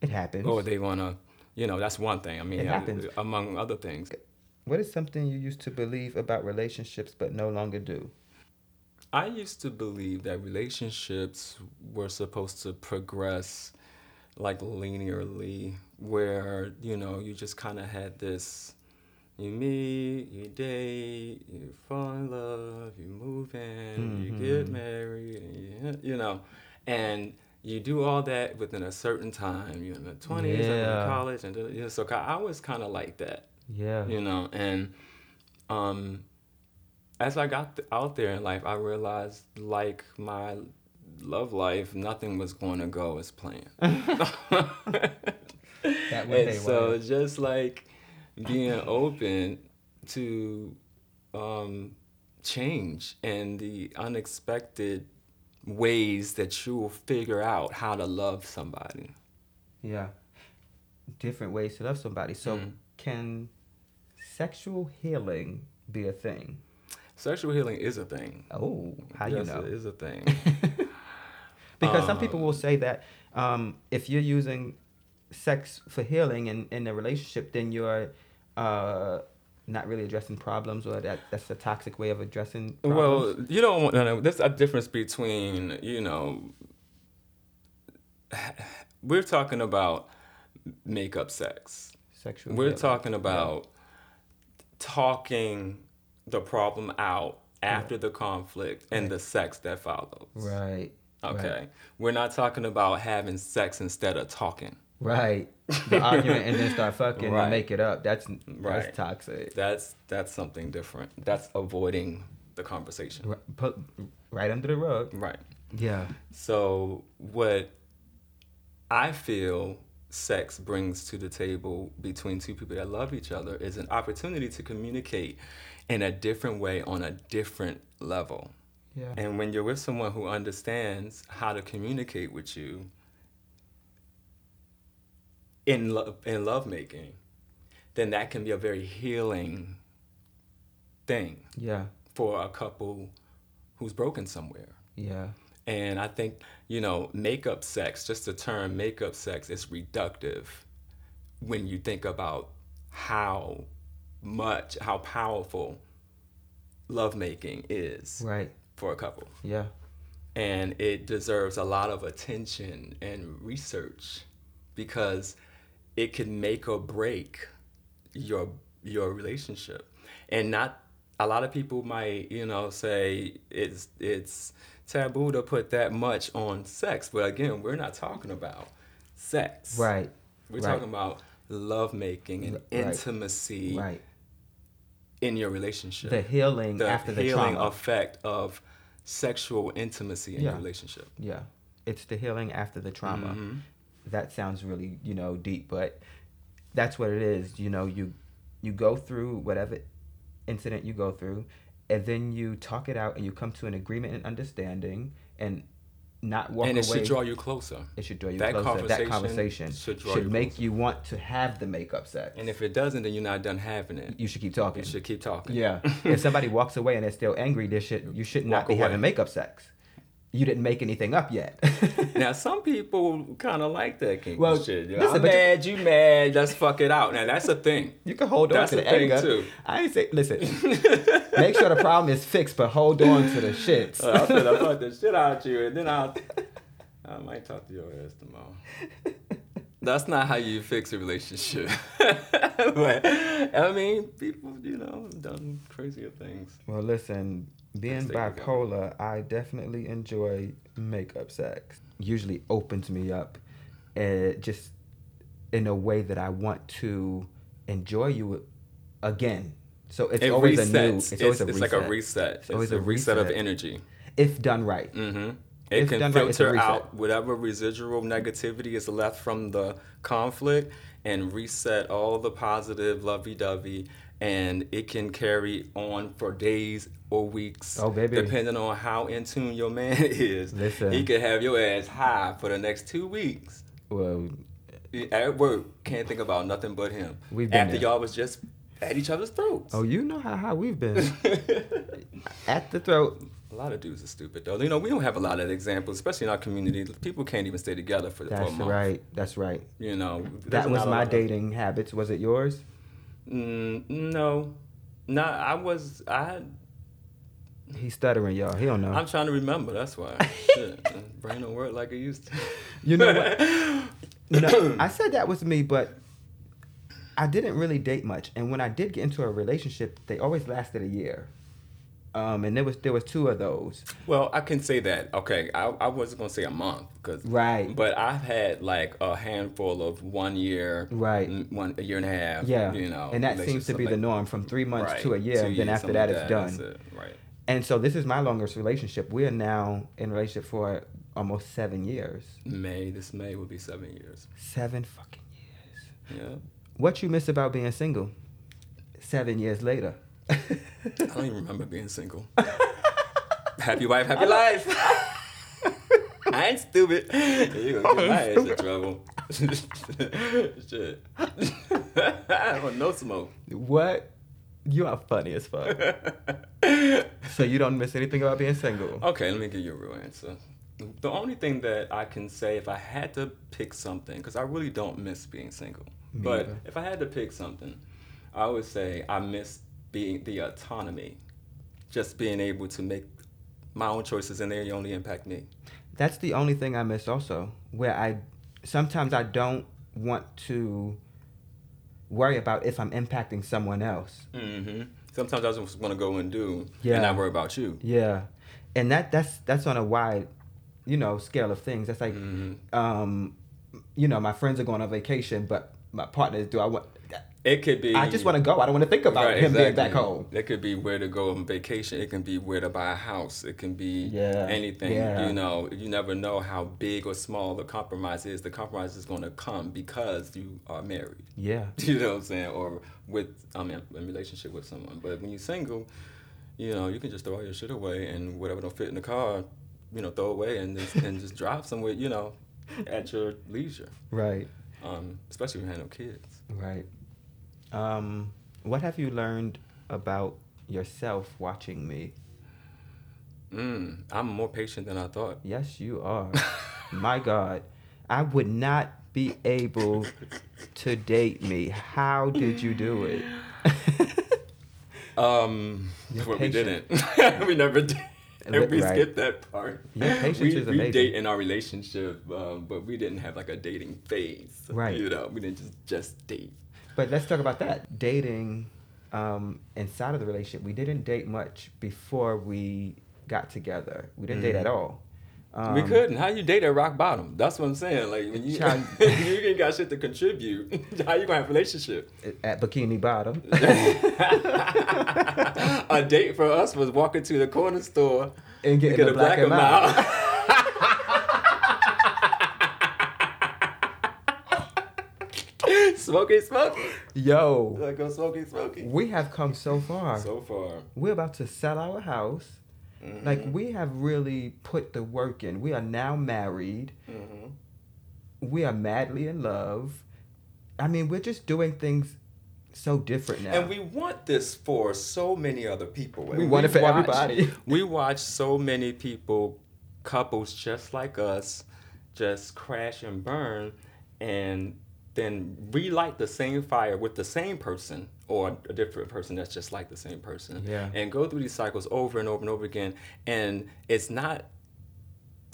Speaker 1: it happens.
Speaker 2: or they wanna, you know, that's one thing. I mean,
Speaker 1: It happens.
Speaker 2: among other things.
Speaker 1: what is something you used to believe about relationships but no longer do?
Speaker 2: I used to believe that relationships were supposed to progress like linearly, where you know you just kind of had this. You meet, you date, you fall in love, you move in, you get mm-hmm. married, and you, you know, and you do all that within a certain time. You're in the twenties, I'm in college, and you know, so I was kind of like that,
Speaker 1: Yeah.
Speaker 2: you know. And um, as I got th- out there in life, I realized, like my love life, nothing was going to go as planned. [LAUGHS] [LAUGHS]
Speaker 1: That way
Speaker 2: and so
Speaker 1: were.
Speaker 2: just like being open to um, change and the unexpected ways that you will figure out how to love somebody.
Speaker 1: Yeah. Different ways to love somebody. So
Speaker 2: Mm.
Speaker 1: can sexual healing be a thing?
Speaker 2: Sexual healing is a thing.
Speaker 1: Oh, how
Speaker 2: yes,
Speaker 1: you know?
Speaker 2: it is a thing. [LAUGHS]
Speaker 1: Because some people
Speaker 2: Um,
Speaker 1: will say that um, if you're using sex for healing in, in a relationship, then you're uh, not really addressing problems, or that that's a toxic way of addressing problems.
Speaker 2: Well, you don't want. No, no, there's a difference between you know. We're talking about makeup sex.
Speaker 1: sexual.
Speaker 2: We're talking about talking the problem out after the conflict and the sex that follows.
Speaker 1: Right.
Speaker 2: Okay. We're not talking about having sex instead of talking.
Speaker 1: Right. The [LAUGHS] argument and then start fucking
Speaker 2: Right.
Speaker 1: and make it up. That's
Speaker 2: Right.
Speaker 1: that's toxic.
Speaker 2: That's that's something different. That's avoiding the conversation.
Speaker 1: Right, put right under the rug.
Speaker 2: Right.
Speaker 1: Yeah.
Speaker 2: So what I feel sex brings to the table between two people that love each other is an opportunity to communicate in a different way on a different level.
Speaker 1: Yeah.
Speaker 2: And when you're with someone who understands how to communicate with you in love in lovemaking, then that can be a very healing thing
Speaker 1: yeah.
Speaker 2: for a couple who's broken somewhere.
Speaker 1: Yeah.
Speaker 2: And I think, you know, makeup sex, just the term makeup sex is reductive when you think about how much, how powerful lovemaking is
Speaker 1: Right.
Speaker 2: for a couple.
Speaker 1: Yeah.
Speaker 2: And it deserves a lot of attention and research because it can make or break your your relationship. And not a lot of people might, you know, say it's it's taboo to put that much on sex. But again, we're not talking about sex.
Speaker 1: Right.
Speaker 2: We're
Speaker 1: right.
Speaker 2: talking about lovemaking and
Speaker 1: Right.
Speaker 2: intimacy
Speaker 1: Right.
Speaker 2: in your relationship.
Speaker 1: The healing
Speaker 2: the
Speaker 1: after the
Speaker 2: healing effect of sexual intimacy in your relationship.
Speaker 1: Yeah. It's the healing after the trauma.
Speaker 2: Mhm.
Speaker 1: That sounds really, you know, deep, but that's what it is. You know, you you go through whatever incident you go through, and then you talk it out and you come to an agreement and understanding and not walk
Speaker 2: and it
Speaker 1: away.
Speaker 2: should draw you closer.
Speaker 1: it should draw you
Speaker 2: that
Speaker 1: closer. That
Speaker 2: conversation
Speaker 1: conversation
Speaker 2: should
Speaker 1: should,
Speaker 2: you
Speaker 1: make
Speaker 2: closer.
Speaker 1: you want to have the makeup sex.
Speaker 2: And if it doesn't, then you're not done having it.
Speaker 1: you should keep talking.
Speaker 2: You should keep talking.
Speaker 1: Yeah. [LAUGHS] if somebody walks away and they're still angry, they should you should not
Speaker 2: Walk
Speaker 1: be
Speaker 2: away.
Speaker 1: having makeup sex. You didn't make anything up yet. [LAUGHS]
Speaker 2: Now some people kind of like that kinky
Speaker 1: Well,
Speaker 2: shit. You know,
Speaker 1: listen,
Speaker 2: I'm
Speaker 1: you-
Speaker 2: mad, you mad. Let's fuck it out. Now that's a thing. [LAUGHS]
Speaker 1: You can hold on
Speaker 2: That's
Speaker 1: to
Speaker 2: the
Speaker 1: anger.
Speaker 2: too.
Speaker 1: I ain't say listen. [LAUGHS] make sure the problem is fixed, but hold on to the shits.
Speaker 2: Uh, I'm gonna fuck the shit out of you, and then I'll, I might talk to your ass tomorrow. That's not how you fix a relationship. but I mean, people, you know, done crazier things.
Speaker 1: well, listen, being
Speaker 2: Let's take it
Speaker 1: bipolar, I definitely enjoy makeup sex. Usually opens me up, uh, just in a way that I want to enjoy you again. So it's
Speaker 2: It
Speaker 1: always
Speaker 2: resets.
Speaker 1: a new. It's,
Speaker 2: It's,
Speaker 1: always a
Speaker 2: it's
Speaker 1: reset.
Speaker 2: like a reset. It's,
Speaker 1: always
Speaker 2: a,
Speaker 1: a
Speaker 2: reset of energy.
Speaker 1: if done right.
Speaker 2: hmm It
Speaker 1: If
Speaker 2: can
Speaker 1: right,
Speaker 2: filter
Speaker 1: reset.
Speaker 2: out whatever residual negativity is left from the conflict and reset all the positive lovey-dovey and it can carry on for days or weeks
Speaker 1: Oh, baby.
Speaker 2: depending on how in tune your man [LAUGHS] is
Speaker 1: Listen.
Speaker 2: he could have your ass high for the next two weeks
Speaker 1: Well,
Speaker 2: at work can't think about nothing but him
Speaker 1: We've been
Speaker 2: after
Speaker 1: there.
Speaker 2: y'all was just at each other's throats
Speaker 1: oh, you know how high we've been [LAUGHS] at the throat.
Speaker 2: A lot of dudes are stupid though. You know, we don't have a lot of examples, especially in our community. People can't even stay together for, for a
Speaker 1: That's right. That's right.
Speaker 2: You know,
Speaker 1: That was my dating habits. Was it yours?
Speaker 2: Mm, no, no. I was. I.
Speaker 1: He's stuttering, y'all. He don't know.
Speaker 2: I'm trying to remember. That's why. [LAUGHS] Shit, brain don't work like it used to.
Speaker 1: You know what? [LAUGHS] no, I said that was me, but I didn't really date much. And when I did get into a relationship, they always lasted a year. Um, and there was there was two of those.
Speaker 2: Well, I can say that. Okay, I, I wasn't gonna say a month because
Speaker 1: Right.
Speaker 2: But I've had like a handful of one year,
Speaker 1: Right.
Speaker 2: one a year and a half.
Speaker 1: Yeah,
Speaker 2: you know,
Speaker 1: and that seems to be the norm from three months
Speaker 2: Right,
Speaker 1: to a year. and then after that,
Speaker 2: like
Speaker 1: it's
Speaker 2: That's
Speaker 1: done.
Speaker 2: it, Right.
Speaker 1: And so this is my longest relationship. We are now in relationship for almost seven years.
Speaker 2: May this May will be seven years.
Speaker 1: Seven fucking years.
Speaker 2: Yeah.
Speaker 1: What you miss about being single? Seven years later.
Speaker 2: I don't even remember being single. [LAUGHS] happy wife, happy life. [LAUGHS] I ain't stupid. You gonna get my ass in trouble. [LAUGHS] Shit. I want no smoke.
Speaker 1: what? You are funny as fuck. so you don't miss anything about being single?
Speaker 2: Okay, let me give you a real answer. The only thing that I can say, if I had to pick something, because I really don't miss being single,
Speaker 1: Me
Speaker 2: but
Speaker 1: either.
Speaker 2: if I had to pick something, I would say I miss being the autonomy, just being able to make my own choices and they only impact me.
Speaker 1: That's the only thing I miss also. Where I sometimes I don't want to worry about if I'm impacting someone else.
Speaker 2: Mm-hmm. Sometimes I just want to go and do
Speaker 1: Yeah.
Speaker 2: and not worry about you.
Speaker 1: Yeah. And that that's that's on a wide, you know, scale of things. That's like
Speaker 2: Mhm.
Speaker 1: um you know, my friends are going on vacation, but my partner do I want
Speaker 2: It could be.
Speaker 1: I just want to go. I don't want to think about
Speaker 2: Right,
Speaker 1: him being back home.
Speaker 2: It could be where to go on vacation. It can be where to buy a house. It can be
Speaker 1: Yeah,
Speaker 2: anything.
Speaker 1: yeah.
Speaker 2: You know, you never know how big or small the compromise is. The compromise is going to come because you are married.
Speaker 1: Yeah. [LAUGHS]
Speaker 2: You know what I'm saying? Or with um in, in relationship with someone. But when you're single, you know, you can just throw all your shit away and whatever don't fit in the car, you know, throw away and just, and just drive somewhere. You know, at your leisure.
Speaker 1: Right.
Speaker 2: Um, especially when you have no kids.
Speaker 1: Right. Um, what have you learned about yourself watching me?
Speaker 2: Mm, I'm more patient than I thought.
Speaker 1: Yes, you are. [LAUGHS] My God, I would not be able to date me. How did you do it? [LAUGHS]
Speaker 2: Um,
Speaker 1: You're
Speaker 2: but we didn't. [LAUGHS] we never did. And we
Speaker 1: Right.
Speaker 2: skipped that part.
Speaker 1: Your patience
Speaker 2: we,
Speaker 1: is
Speaker 2: we date in our relationship, um, but we didn't have like a dating phase.
Speaker 1: Right.
Speaker 2: You know, we didn't just just date.
Speaker 1: But let's talk about that. Dating um, inside of the relationship. We didn't date much before we got together. We didn't date
Speaker 2: Mhm.
Speaker 1: at all. Um,
Speaker 2: we couldn't. How you date at rock bottom? That's what I'm saying. Like when you
Speaker 1: Child- [LAUGHS]
Speaker 2: you ain't got shit to contribute. [LAUGHS] How you gonna have a relationship?
Speaker 1: At Bikini Bottom. [LAUGHS]
Speaker 2: a date for us was walking to the corner store
Speaker 1: And getting
Speaker 2: get
Speaker 1: a black and mild.
Speaker 2: Smoking, smoking.
Speaker 1: Yo,
Speaker 2: Like go smoking, smoking.
Speaker 1: we have come so far.
Speaker 2: So far.
Speaker 1: We're about to sell our house.
Speaker 2: Mm-hmm.
Speaker 1: Like we have really put the work in. We are now married.
Speaker 2: Mhm.
Speaker 1: We are madly in love. I mean, we're just doing things so different now.
Speaker 2: And we want this for so many other people.
Speaker 1: We
Speaker 2: And
Speaker 1: want it for
Speaker 2: watch-
Speaker 1: everybody. [LAUGHS]
Speaker 2: We watch so many people, couples just like us, just crash and burn, and then relight the same fire with the same person or a different person that's just like the same person.
Speaker 1: Yeah.
Speaker 2: And go through these cycles over and over and over again. And it's not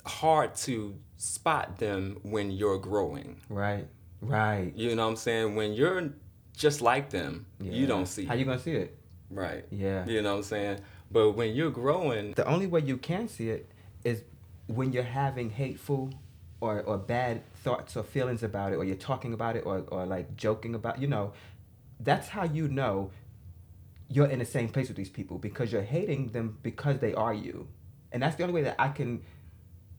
Speaker 2: hard to spot them when you're growing.
Speaker 1: right, right.
Speaker 2: You know what I'm saying? When you're just like them,
Speaker 1: Yeah.
Speaker 2: you don't see
Speaker 1: How you gonna see it?
Speaker 2: Right.
Speaker 1: Yeah.
Speaker 2: You know what I'm saying? But when you're growing,
Speaker 1: The only way you can see it is when you're having hateful or, or bad thoughts or feelings about it, or you're talking about it, or, or like joking about, you know, that's how you know you're in the same place with these people because you're hating them because they are you. And that's the only way that I can,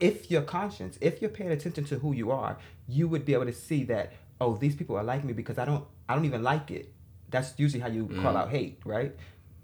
Speaker 1: if your conscience if you're paying attention to who you are, you would be able to see that, oh, these people are like me because I don't, I don't even like it. That's usually how you call mm. out hate, right?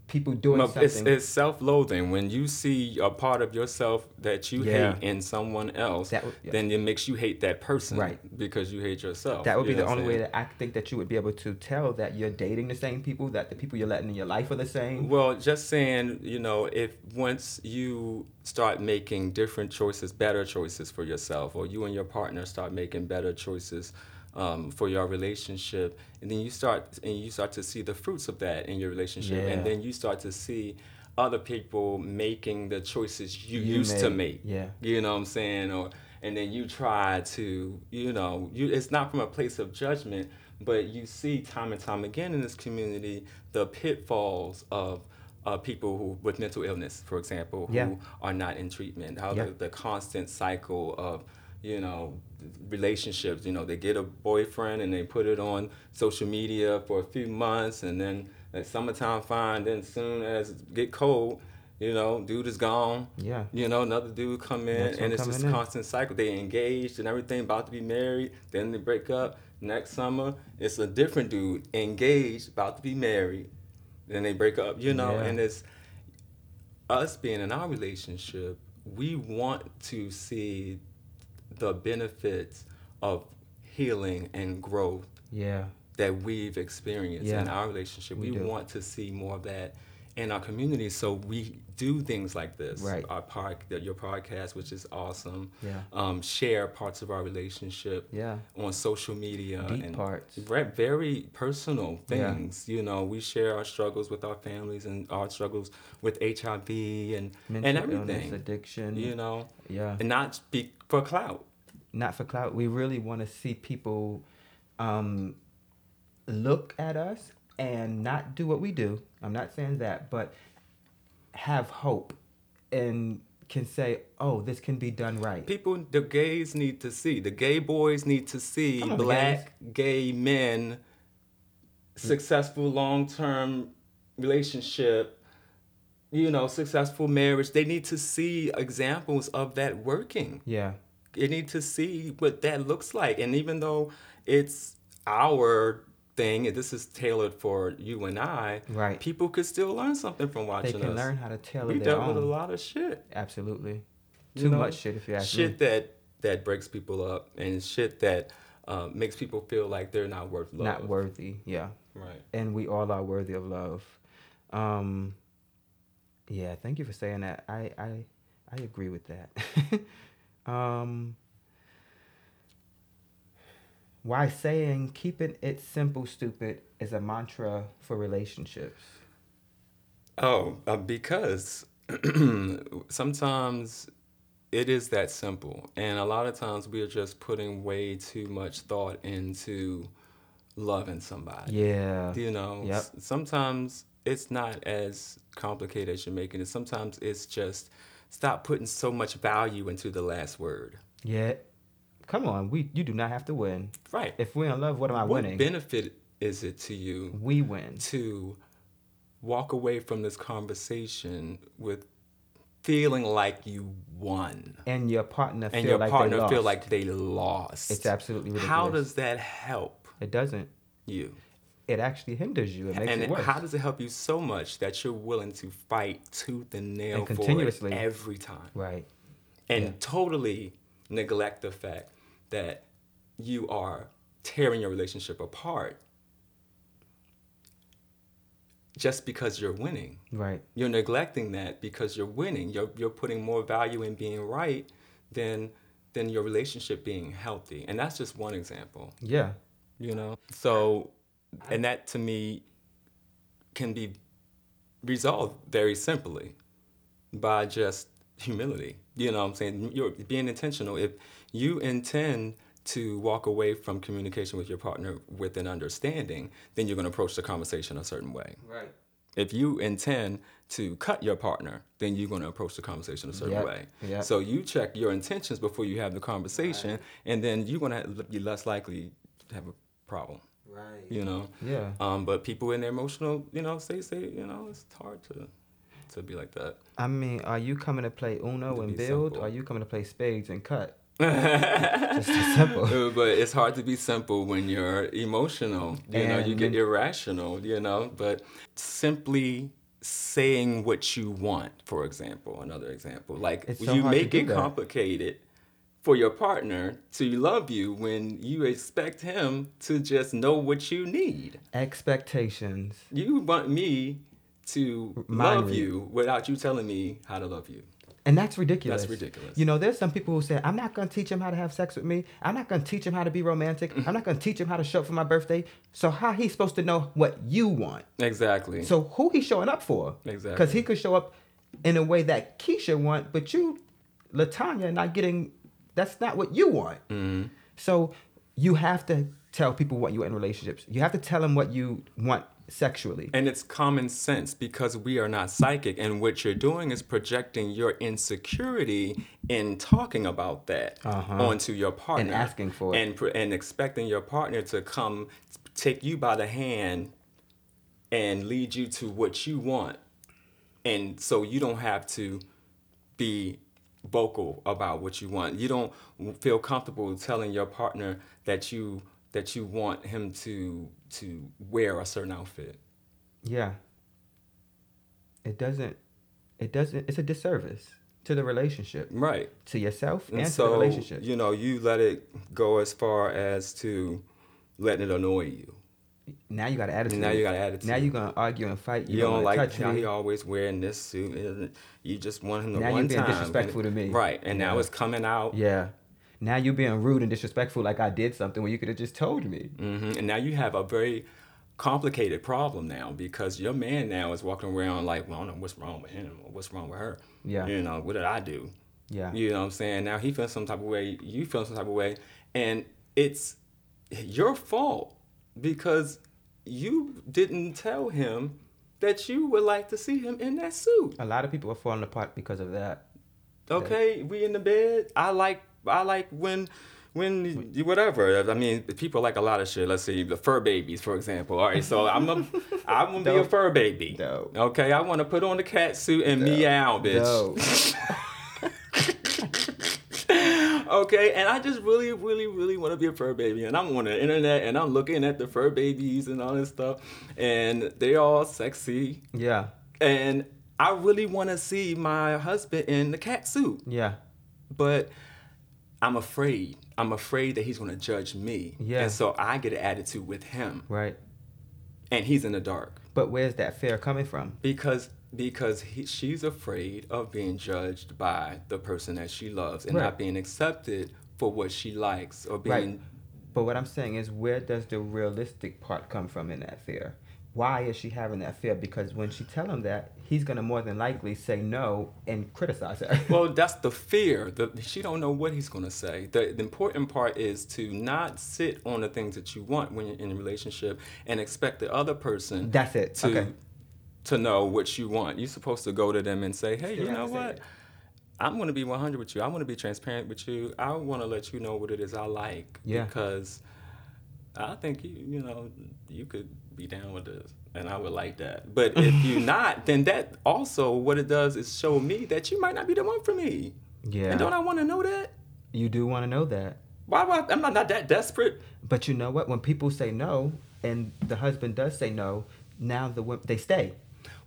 Speaker 1: People doing
Speaker 2: Well,
Speaker 1: something.
Speaker 2: it's, it's self-loathing when you see a part of yourself that you
Speaker 1: Yeah.
Speaker 2: hate in someone else.
Speaker 1: Yeah.
Speaker 2: Then it makes you hate that person,
Speaker 1: Right.
Speaker 2: Because you hate yourself.
Speaker 1: That would be the only way that I think that you would be able to tell that you're dating the same people, that the people you're letting in your life are the same.
Speaker 2: Well, just saying, you know, if once you start making different choices, better choices for yourself, or you and your partner start making better choices um, for your relationship, and then you start and you start to see the fruits of that in your relationship,
Speaker 1: Yeah.
Speaker 2: and then you start to see other people making the choices you,
Speaker 1: You
Speaker 2: used to make.
Speaker 1: yeah.
Speaker 2: You know what I'm saying? Or and then you try to, you know, you it's not from a place of judgment, but you see time and time again in this community the pitfalls of uh, people who with mental illness, for example, who
Speaker 1: Yeah.
Speaker 2: are not in treatment. How
Speaker 1: Yeah.
Speaker 2: the, the constant cycle of you know relationships. You know, they get a boyfriend and they put it on social media for a few months, and then at summertime fine. Then soon as it get cold, you know, dude is gone.
Speaker 1: Yeah.
Speaker 2: You know, another dude come in,
Speaker 1: Next
Speaker 2: and it's
Speaker 1: in.
Speaker 2: constant cycle. They engaged and everything, about to be married. Then they break up. Next summer, it's a different dude engaged, about to be married. Then they break up. You know,
Speaker 1: Yeah.
Speaker 2: and it's us being in our relationship. We want to see the benefits of healing and growth
Speaker 1: Yeah.
Speaker 2: that we've experienced
Speaker 1: Yeah,
Speaker 2: in our relationship.
Speaker 1: we
Speaker 2: We, want to see more of that in our community. So we do things like this.
Speaker 1: Right.
Speaker 2: Our park, your podcast, which is awesome.
Speaker 1: Yeah.
Speaker 2: Um, share parts of our relationship.
Speaker 1: Yeah.
Speaker 2: On social media
Speaker 1: Deep
Speaker 2: and
Speaker 1: parts.
Speaker 2: ve- very personal
Speaker 1: Yeah.
Speaker 2: things. You know, we share our struggles with our families and our struggles with HIV and
Speaker 1: Mental
Speaker 2: and
Speaker 1: illness,
Speaker 2: everything.
Speaker 1: addiction.
Speaker 2: You know,
Speaker 1: Yeah.
Speaker 2: and not speak for clout.
Speaker 1: Not for clout. We really want to see people um, look at us and not do what we do. I'm not saying that, but have hope and can say, "Oh, this can be done right."
Speaker 2: People, the gays need to see. The gay boys need to see black gay men successful long-term relationship. You know, successful marriage. They need to see examples of that working.
Speaker 1: Yeah,
Speaker 2: They need to see what that looks like. And even though it's our thing, and this is tailored for you and I,
Speaker 1: Right.
Speaker 2: People could still learn something from watching.
Speaker 1: they
Speaker 2: watching
Speaker 1: can
Speaker 2: us.
Speaker 1: learn how to tailor
Speaker 2: we dealt with a lot of shit.
Speaker 1: Absolutely,
Speaker 2: you
Speaker 1: too
Speaker 2: know?
Speaker 1: much shit if you ask
Speaker 2: shit
Speaker 1: me.
Speaker 2: that that breaks people up and shit that um, makes people feel like they're not worth love.
Speaker 1: Not worthy. Yeah,
Speaker 2: Right.
Speaker 1: and we all are worthy of love. Um, yeah, thank you for saying that. I I I agree with that. [LAUGHS] um, why saying keeping it simple, stupid is a mantra for relationships?
Speaker 2: Oh, uh, because [CLEARS THROAT] sometimes it is that simple, and a lot of times we are just putting way too much thought into loving somebody.
Speaker 1: Yeah.
Speaker 2: You know,
Speaker 1: Yep.
Speaker 2: s- sometimes it's not as complicated as you're making it. Sometimes it's just stop putting so much value into the last word.
Speaker 1: Yeah. Come on, we you do not have to win.
Speaker 2: Right.
Speaker 1: If we're in love, what am I
Speaker 2: what
Speaker 1: winning?
Speaker 2: What benefit is it to you
Speaker 1: we win.
Speaker 2: to walk away from this conversation with feeling like you won
Speaker 1: And your partner
Speaker 2: and
Speaker 1: feel
Speaker 2: your
Speaker 1: like
Speaker 2: partner
Speaker 1: they
Speaker 2: feel
Speaker 1: lost.
Speaker 2: like they lost?
Speaker 1: It's absolutely ridiculous.
Speaker 2: How does that help
Speaker 1: it doesn't.
Speaker 2: you?
Speaker 1: It actually hinders you. It makes
Speaker 2: and
Speaker 1: it worse.
Speaker 2: how does it help you so much that you're willing to fight tooth and nail
Speaker 1: And
Speaker 2: for
Speaker 1: continuously.
Speaker 2: it every time
Speaker 1: right.
Speaker 2: and
Speaker 1: Yeah.
Speaker 2: totally neglect the fact that you are tearing your relationship apart just because you're winning.
Speaker 1: Right.
Speaker 2: You're neglecting that because you're winning. You're, you're putting more value in being right than than your relationship being healthy. And that's just one example
Speaker 1: Yeah.
Speaker 2: you know so and that to me can be resolved very simply by just humility you know what i'm saying you're being intentional if you intend to walk away from communication with your partner with an understanding then you're going to approach the conversation a certain way
Speaker 1: Right.
Speaker 2: if you intend to cut your partner, then you're going to approach the conversation a certain
Speaker 1: Yep,
Speaker 2: way.
Speaker 1: yep.
Speaker 2: So you check your intentions before you have the conversation, and then you're going to be less likely to have a problem.
Speaker 1: Right.
Speaker 2: You know.
Speaker 1: Yeah.
Speaker 2: Um, but people in their emotional, you know, say say, you know, it's hard to to be like that.
Speaker 1: I mean, are you coming to play Uno
Speaker 2: To
Speaker 1: and build,
Speaker 2: simple.
Speaker 1: or are you coming to play spades and cut? [LAUGHS] Just simple.
Speaker 2: But it's hard to be simple when you're emotional. You know, you get irrational, you know, but simply saying what you want, for example, another example. Like
Speaker 1: It's so
Speaker 2: you
Speaker 1: hard to
Speaker 2: make
Speaker 1: do
Speaker 2: it
Speaker 1: that.
Speaker 2: complicated for your partner to love you when you expect him to just know what you need.
Speaker 1: Expectations.
Speaker 2: You want me to
Speaker 1: Remind
Speaker 2: love
Speaker 1: me.
Speaker 2: you without you telling me how to love you.
Speaker 1: And that's ridiculous.
Speaker 2: That's ridiculous.
Speaker 1: You know, there's some people who say, I'm not going to teach him how to have sex with me. I'm not going to teach him how to be romantic. I'm not going to teach him how to show up for my birthday. So how he supposed to know what you want?
Speaker 2: Exactly.
Speaker 1: So who he showing up for?
Speaker 2: Exactly.
Speaker 1: Because he could show up in a way that Keisha want, but you, Latanya, not getting. That's not what you want. So you have to tell people what you want in relationships. You have to tell them what you want sexually.
Speaker 2: And it's common sense because we are not psychic. And what you're doing is projecting your insecurity in talking about that
Speaker 1: Uh-huh.
Speaker 2: onto your partner.
Speaker 1: And asking for it.
Speaker 2: And, and expecting your partner to come take you by the hand and lead you to what you want. And so you don't have to be vocal about what you want. You don't feel comfortable telling your partner that you that you want him to to wear a certain outfit.
Speaker 1: Yeah. It doesn't. It doesn't. It's a disservice to the relationship,
Speaker 2: Right.
Speaker 1: to yourself, and,
Speaker 2: And
Speaker 1: to the
Speaker 2: so
Speaker 1: relationship.
Speaker 2: you know, you let it go as far as to letting it annoy you.
Speaker 1: Now you got an attitude.
Speaker 2: Now you got an attitude.
Speaker 1: Now you're gonna argue and fight.
Speaker 2: You
Speaker 1: You're
Speaker 2: don't like
Speaker 1: me.
Speaker 2: he always wearing this suit. You just want him to
Speaker 1: Now you
Speaker 2: one
Speaker 1: being
Speaker 2: time.
Speaker 1: disrespectful to me.
Speaker 2: Right. And now
Speaker 1: Yeah.
Speaker 2: it's coming out.
Speaker 1: Yeah. Now you're being rude and disrespectful, like I did something where you could have just told me.
Speaker 2: hmm And now you have a very complicated problem now because your man now is walking around like, well, I don't know what's wrong with him or what's wrong with her.
Speaker 1: Yeah.
Speaker 2: You know, what did I do?
Speaker 1: Yeah.
Speaker 2: You know what I'm saying? Now he feels some type of way, you feel some type of way, and it's your fault because you didn't tell him that you would like to see him in that suit.
Speaker 1: A lot of people are falling apart because of that.
Speaker 2: Okay, we in the bed. I like I like when when you whatever. I mean, people like a lot of shit. Let's see, the fur babies, for example. All right, so [LAUGHS] I'm a I'm gonna be a fur baby.
Speaker 1: Dope.
Speaker 2: Okay, I want to put on the cat suit and meow, bitch.
Speaker 1: No. [LAUGHS]
Speaker 2: Okay, and I just really, really, really want to be a fur baby, and I'm on the internet and I'm looking at the fur babies and all this stuff, and they all sexy,
Speaker 1: yeah.
Speaker 2: and I really want to see my husband in the cat suit.
Speaker 1: Yeah.
Speaker 2: but I'm afraid. I'm afraid that he's going to judge me.
Speaker 1: Yeah.
Speaker 2: And so I get an attitude with him,
Speaker 1: Right.
Speaker 2: and he's in the dark
Speaker 1: But where's that fear coming from?
Speaker 2: because because he, she's afraid of being judged by the person that she loves and
Speaker 1: Right.
Speaker 2: not being accepted for what she likes or being.
Speaker 1: Right. But what I'm saying is, where does the realistic part come from in that fear? Why is she having that fear? Because when she tell him that, he's gonna more than likely say no and criticize her.
Speaker 2: Well, [LAUGHS] that's the fear. The, she don't know what he's gonna say. The, the important part is to not sit on the things that you want when you're in a relationship and expect the other person
Speaker 1: That's it.
Speaker 2: to
Speaker 1: Okay.
Speaker 2: To know what you want. You're supposed to go to them and say, "Hey,
Speaker 1: You have
Speaker 2: know what?
Speaker 1: it.
Speaker 2: I'm going to be 100 with you. I want to be transparent with you. I want to let you know what it is I like
Speaker 1: Yeah.
Speaker 2: because I think you you know you could be down with this." And I would like that. But if you're [LAUGHS] not, then that also what it does is show me that you might not be the one for me.
Speaker 1: Yeah.
Speaker 2: And don't I want to know that?
Speaker 1: You do want to know that.
Speaker 2: Why, why I'm not, not that desperate.
Speaker 1: But you know what? When people say no, and the husband does say no, now the they stay.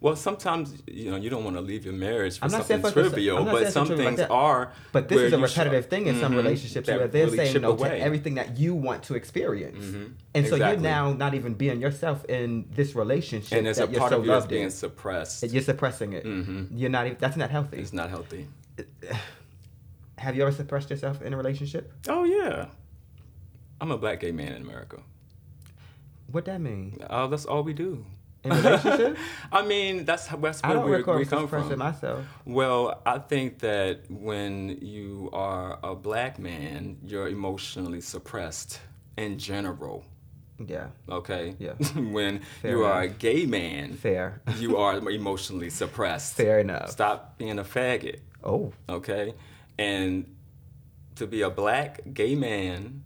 Speaker 2: Well, sometimes you know you don't want to leave your marriage for something
Speaker 1: for-
Speaker 2: trivial,
Speaker 1: not
Speaker 2: but some
Speaker 1: for like
Speaker 2: things
Speaker 1: that.
Speaker 2: are.
Speaker 1: But this is a repetitive thing in some
Speaker 2: Mhm.
Speaker 1: relationships
Speaker 2: That
Speaker 1: where they're
Speaker 2: really
Speaker 1: saying no
Speaker 2: away.
Speaker 1: to everything that you want to experience.
Speaker 2: Mhm.
Speaker 1: And so
Speaker 2: Exactly.
Speaker 1: you're now not even being yourself in this relationship
Speaker 2: and there's a
Speaker 1: you're
Speaker 2: part
Speaker 1: so
Speaker 2: of you that's
Speaker 1: loved
Speaker 2: being
Speaker 1: in.
Speaker 2: suppressed.
Speaker 1: You're suppressing it.
Speaker 2: Mhm.
Speaker 1: You're not even, that's not healthy.
Speaker 2: It's not healthy. [SIGHS]
Speaker 1: Have you ever suppressed yourself in a relationship?
Speaker 2: Oh yeah, I'm a black gay man in America.
Speaker 1: What that mean?
Speaker 2: Oh, that's all we do. [LAUGHS]
Speaker 1: In relationship?
Speaker 2: I mean, that's how- that's
Speaker 1: I
Speaker 2: where
Speaker 1: don't
Speaker 2: we,
Speaker 1: recall
Speaker 2: we come from.
Speaker 1: myself.
Speaker 2: Well, I think that when you are a black man, you're emotionally suppressed in general.
Speaker 1: Yeah,
Speaker 2: Okay.
Speaker 1: Yeah. [LAUGHS]
Speaker 2: when
Speaker 1: Fair
Speaker 2: you are a gay man,
Speaker 1: fair.
Speaker 2: you are emotionally suppressed.
Speaker 1: fair enough.
Speaker 2: Stop being a faggot.
Speaker 1: Oh,
Speaker 2: Okay. And to be a black gay man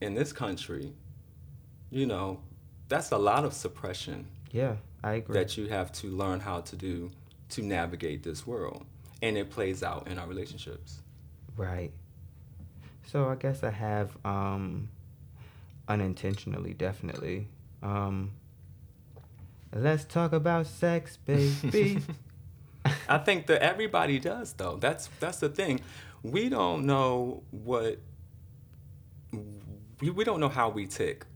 Speaker 2: in this country, you know, that's a lot of suppression
Speaker 1: yeah, I agree.
Speaker 2: that you have to learn how to do to navigate this world. And it plays out in our relationships.
Speaker 1: Right. So I guess I have um unintentionally definitely. Um Let's talk about sex, baby. [LAUGHS]
Speaker 2: I think that everybody does though. That's that's the thing. We don't know what we, we don't know how we tick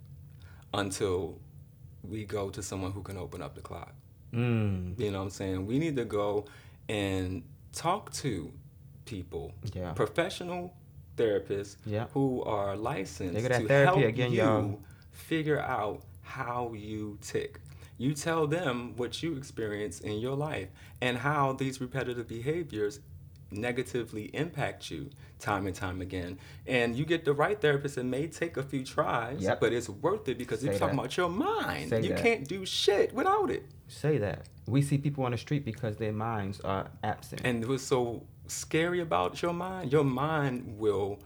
Speaker 2: until we go to someone who can open up the clock.
Speaker 1: mm.
Speaker 2: You know what I'm saying? We need to go and talk to people,
Speaker 1: Yeah.
Speaker 2: professional therapists
Speaker 1: Yeah.
Speaker 2: who are licensed
Speaker 1: They got that
Speaker 2: to help
Speaker 1: again,
Speaker 2: you
Speaker 1: y'all.
Speaker 2: figure out how you tick. You tell them what you experience in your life and how these repetitive behaviors negatively impact you time and time again. And you get the right therapist, it may take a few tries,
Speaker 1: Yep.
Speaker 2: but it's worth it because
Speaker 1: Say
Speaker 2: you're talking
Speaker 1: that.
Speaker 2: about your mind.
Speaker 1: Say
Speaker 2: you
Speaker 1: that.
Speaker 2: can't do shit without it.
Speaker 1: Say that. We see people on the street because their minds are absent.
Speaker 2: And what's so scary about your mind, your mind will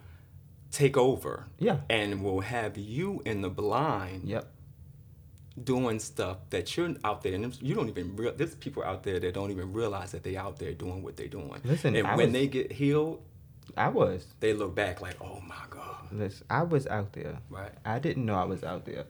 Speaker 2: take over.
Speaker 1: Yeah.
Speaker 2: And will have you in the blind
Speaker 1: yep.
Speaker 2: Doing stuff that you're out there and you don't even real there's people out there that don't even realize that they out there doing what they're doing.
Speaker 1: Listen,
Speaker 2: and
Speaker 1: I
Speaker 2: when
Speaker 1: was-
Speaker 2: they get healed,
Speaker 1: I was.
Speaker 2: they look back like, oh my God.
Speaker 1: Listen, I was out there.
Speaker 2: Right.
Speaker 1: I didn't know I was out there.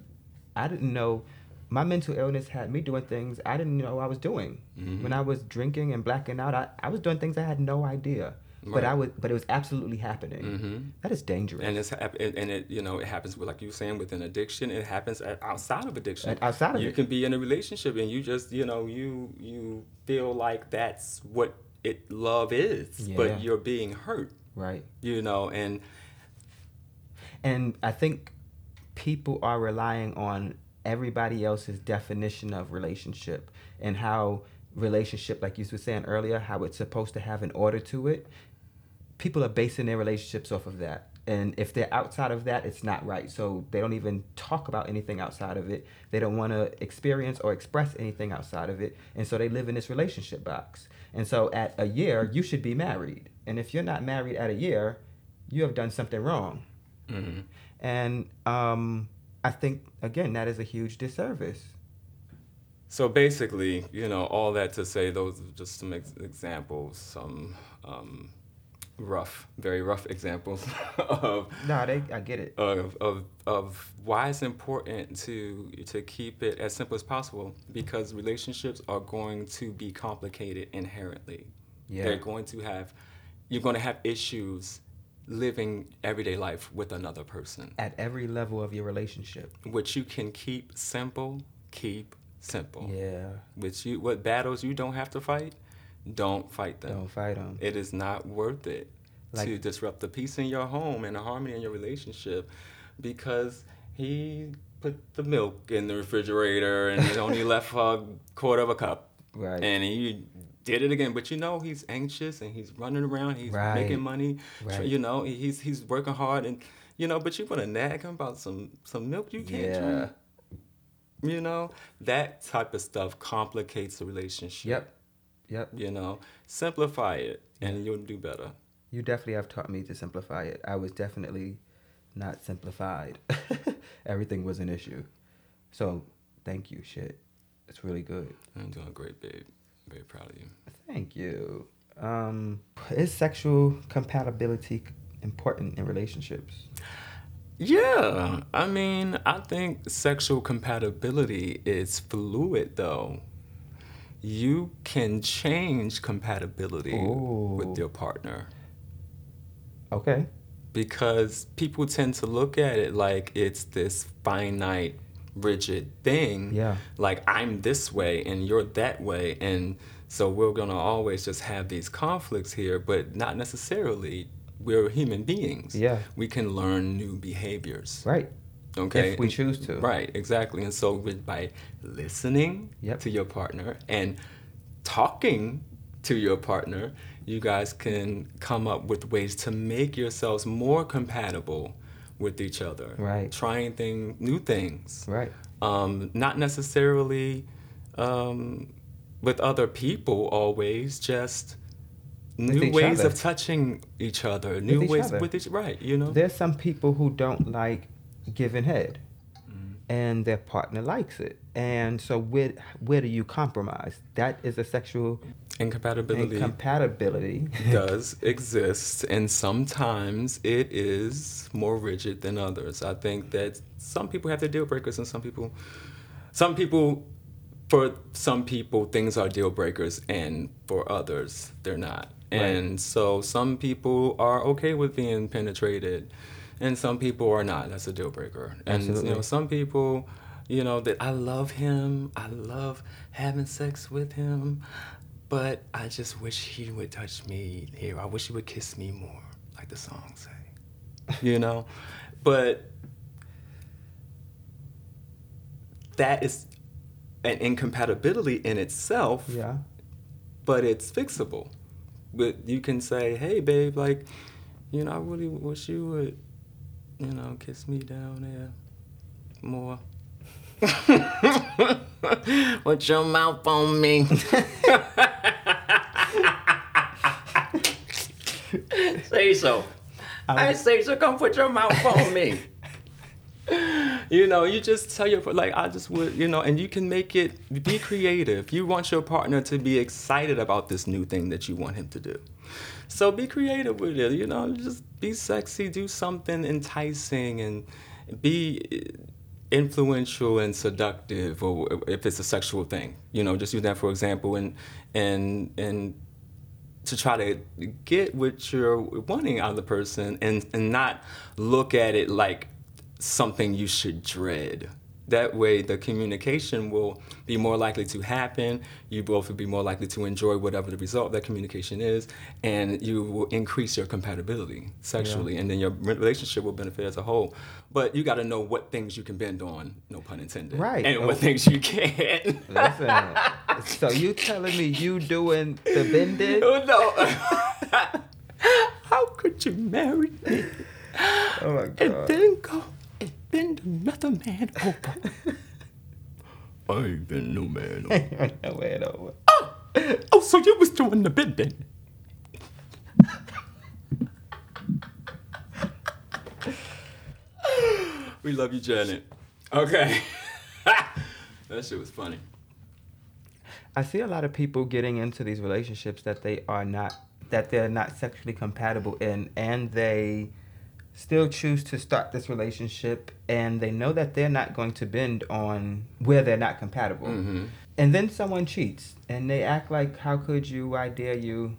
Speaker 1: I didn't know my mental illness had me doing things I didn't know I was doing.
Speaker 2: Mm-hmm.
Speaker 1: When I was drinking and blacking out, I, I was doing things I had no idea. But I
Speaker 2: Right.
Speaker 1: was but it was absolutely happening.
Speaker 2: Mhm.
Speaker 1: That is dangerous.
Speaker 2: And it's and it you know it happens with like you were saying with an addiction. It happens outside of addiction.
Speaker 1: And outside of
Speaker 2: you
Speaker 1: it.
Speaker 2: can be in a relationship and you just you know you you feel like that's what it love is,
Speaker 1: Yeah.
Speaker 2: but you're being hurt.
Speaker 1: right.
Speaker 2: You know, and
Speaker 1: And I think people are relying on everybody else's definition of relationship and how relationship, like you were saying earlier, how it's supposed to have an order to it. People are basing their relationships off of that. And if they're outside of that, it's not right. So they don't even talk about anything outside of it. They don't want to experience or express anything outside of it. And so they live in this relationship box. And so at a year, you should be married. And if you're not married at a year, you have done something wrong.
Speaker 2: mhm.
Speaker 1: And um, I think again that is a huge disservice.
Speaker 2: So basically, you know, all that to say, those are just some ex- examples, some um, rough, very rough examples [LAUGHS] of,
Speaker 1: No, they I get it.
Speaker 2: of, of, of why it's important to, to keep it as simple as possible because relationships are going to be complicated inherently.
Speaker 1: Yeah.
Speaker 2: They're going to have, you're going to have issues living everyday life with another person.
Speaker 1: At every level of your relationship.
Speaker 2: which you can keep simple, keep simple.
Speaker 1: Yeah.
Speaker 2: Which you, what battles you don't have to fight, don't fight them.
Speaker 1: Don't fight them.
Speaker 2: It is not worth it to disrupt the peace in your home and the harmony in your relationship because he put the milk in the refrigerator and it only [LAUGHS] left a quarter of a cup.
Speaker 1: Right.
Speaker 2: And he did it again, but you know he's anxious and he's running around, he's
Speaker 1: Right.
Speaker 2: making money,
Speaker 1: Right.
Speaker 2: you know he's he's working hard and you know, but you want to nag him about some some milk you can't
Speaker 1: Yeah.
Speaker 2: drink. You know that type of stuff complicates the relationship.
Speaker 1: Yep. Yep.
Speaker 2: You know, simplify it and you'll do better.
Speaker 1: You definitely have taught me to simplify it. I was definitely not simplified. [LAUGHS] Everything was an issue. So thank you, shit. It's really good.
Speaker 2: I'm doing great, babe. Very proud of you.
Speaker 1: Thank you. Um, is sexual compatibility important in relationships?
Speaker 2: Yeah, I mean, I think sexual compatibility is fluid though. You can change compatibility
Speaker 1: Ooh.
Speaker 2: with your partner
Speaker 1: Okay.
Speaker 2: because people tend to look at it like it's this finite, rigid thing.
Speaker 1: Yeah.
Speaker 2: Like I'm this way and you're that way. And so we're going to always just have these conflicts here, but not necessarily. We're human beings.
Speaker 1: Yeah.
Speaker 2: We can learn new behaviors.
Speaker 1: Right.
Speaker 2: Okay.
Speaker 1: If we choose to.
Speaker 2: Right, exactly. And so with, by listening
Speaker 1: Yep.
Speaker 2: to your partner and talking to your partner, you guys can come up with ways to make yourselves more compatible with each other.
Speaker 1: Right.
Speaker 2: Trying thing, new things.
Speaker 1: Right.
Speaker 2: Um, not necessarily um, with other people always, just new ways
Speaker 1: other.
Speaker 2: of touching each other, new
Speaker 1: each
Speaker 2: ways
Speaker 1: other.
Speaker 2: with each right, you know?
Speaker 1: There's some people who don't like giving head,
Speaker 2: Mm-hmm.
Speaker 1: and their partner likes it. And so, where where do you compromise? That is a sexual
Speaker 2: Incompatibility.
Speaker 1: incompatibility. [LAUGHS]
Speaker 2: does exist, and sometimes it is more rigid than others. I think that some people have their deal breakers, and some people, some people, for some people, things are deal breakers, and for others, they're not.
Speaker 1: Right.
Speaker 2: And so some people are okay with being penetrated, and some people are not. That's a deal breaker. And you know, some people, you know, that I love him, I love having sex with him, but I just wish he would touch me here. I wish he would kiss me more, like the song say. You know? [LAUGHS] But that is an incompatibility in itself,
Speaker 1: yeah.
Speaker 2: but it's fixable but you can say, "Hey, babe, like, you know, I really wish you would, you know, kiss me down there more." [LAUGHS] Put your mouth on me. [LAUGHS] say so. I say so. Come put your mouth on me. [LAUGHS] you know, you just tell your like I just would, you know, and you can make it be creative. You want your partner to be excited about this new thing that you want him to do. So be creative with it, you know, just be sexy, do something enticing and be influential and seductive or if it's a sexual thing. You know, just use that for example and and and to try to get what you're wanting out of the person and, and not look at it like something you should dread. That way, the communication will be more likely to happen. You both will be more likely to enjoy whatever the result of that communication is, and you will increase your compatibility sexually, yeah. and then your relationship will benefit as a whole. But you got to know what things you can bend on, no pun intended,
Speaker 1: right?
Speaker 2: And oh. what things you can't.
Speaker 1: Listen, so you telling me you doing the bending?
Speaker 2: Oh no! [LAUGHS] How could you marry me?
Speaker 1: Oh my god!
Speaker 2: And then go bend another man over. [LAUGHS] I ain't been no man [LAUGHS] over.
Speaker 1: no man over.
Speaker 2: Oh, oh, so you was doing the bending. [LAUGHS] we love you, Janet. Okay. that shit was funny.
Speaker 1: I see a lot of people getting into these relationships that they are not that they're not sexually compatible in and they still choose to start this relationship and they know that they're not going to bend on where they're not compatible.
Speaker 2: Mm-hmm.
Speaker 1: And then someone cheats and they act like, how could you? Why dare you?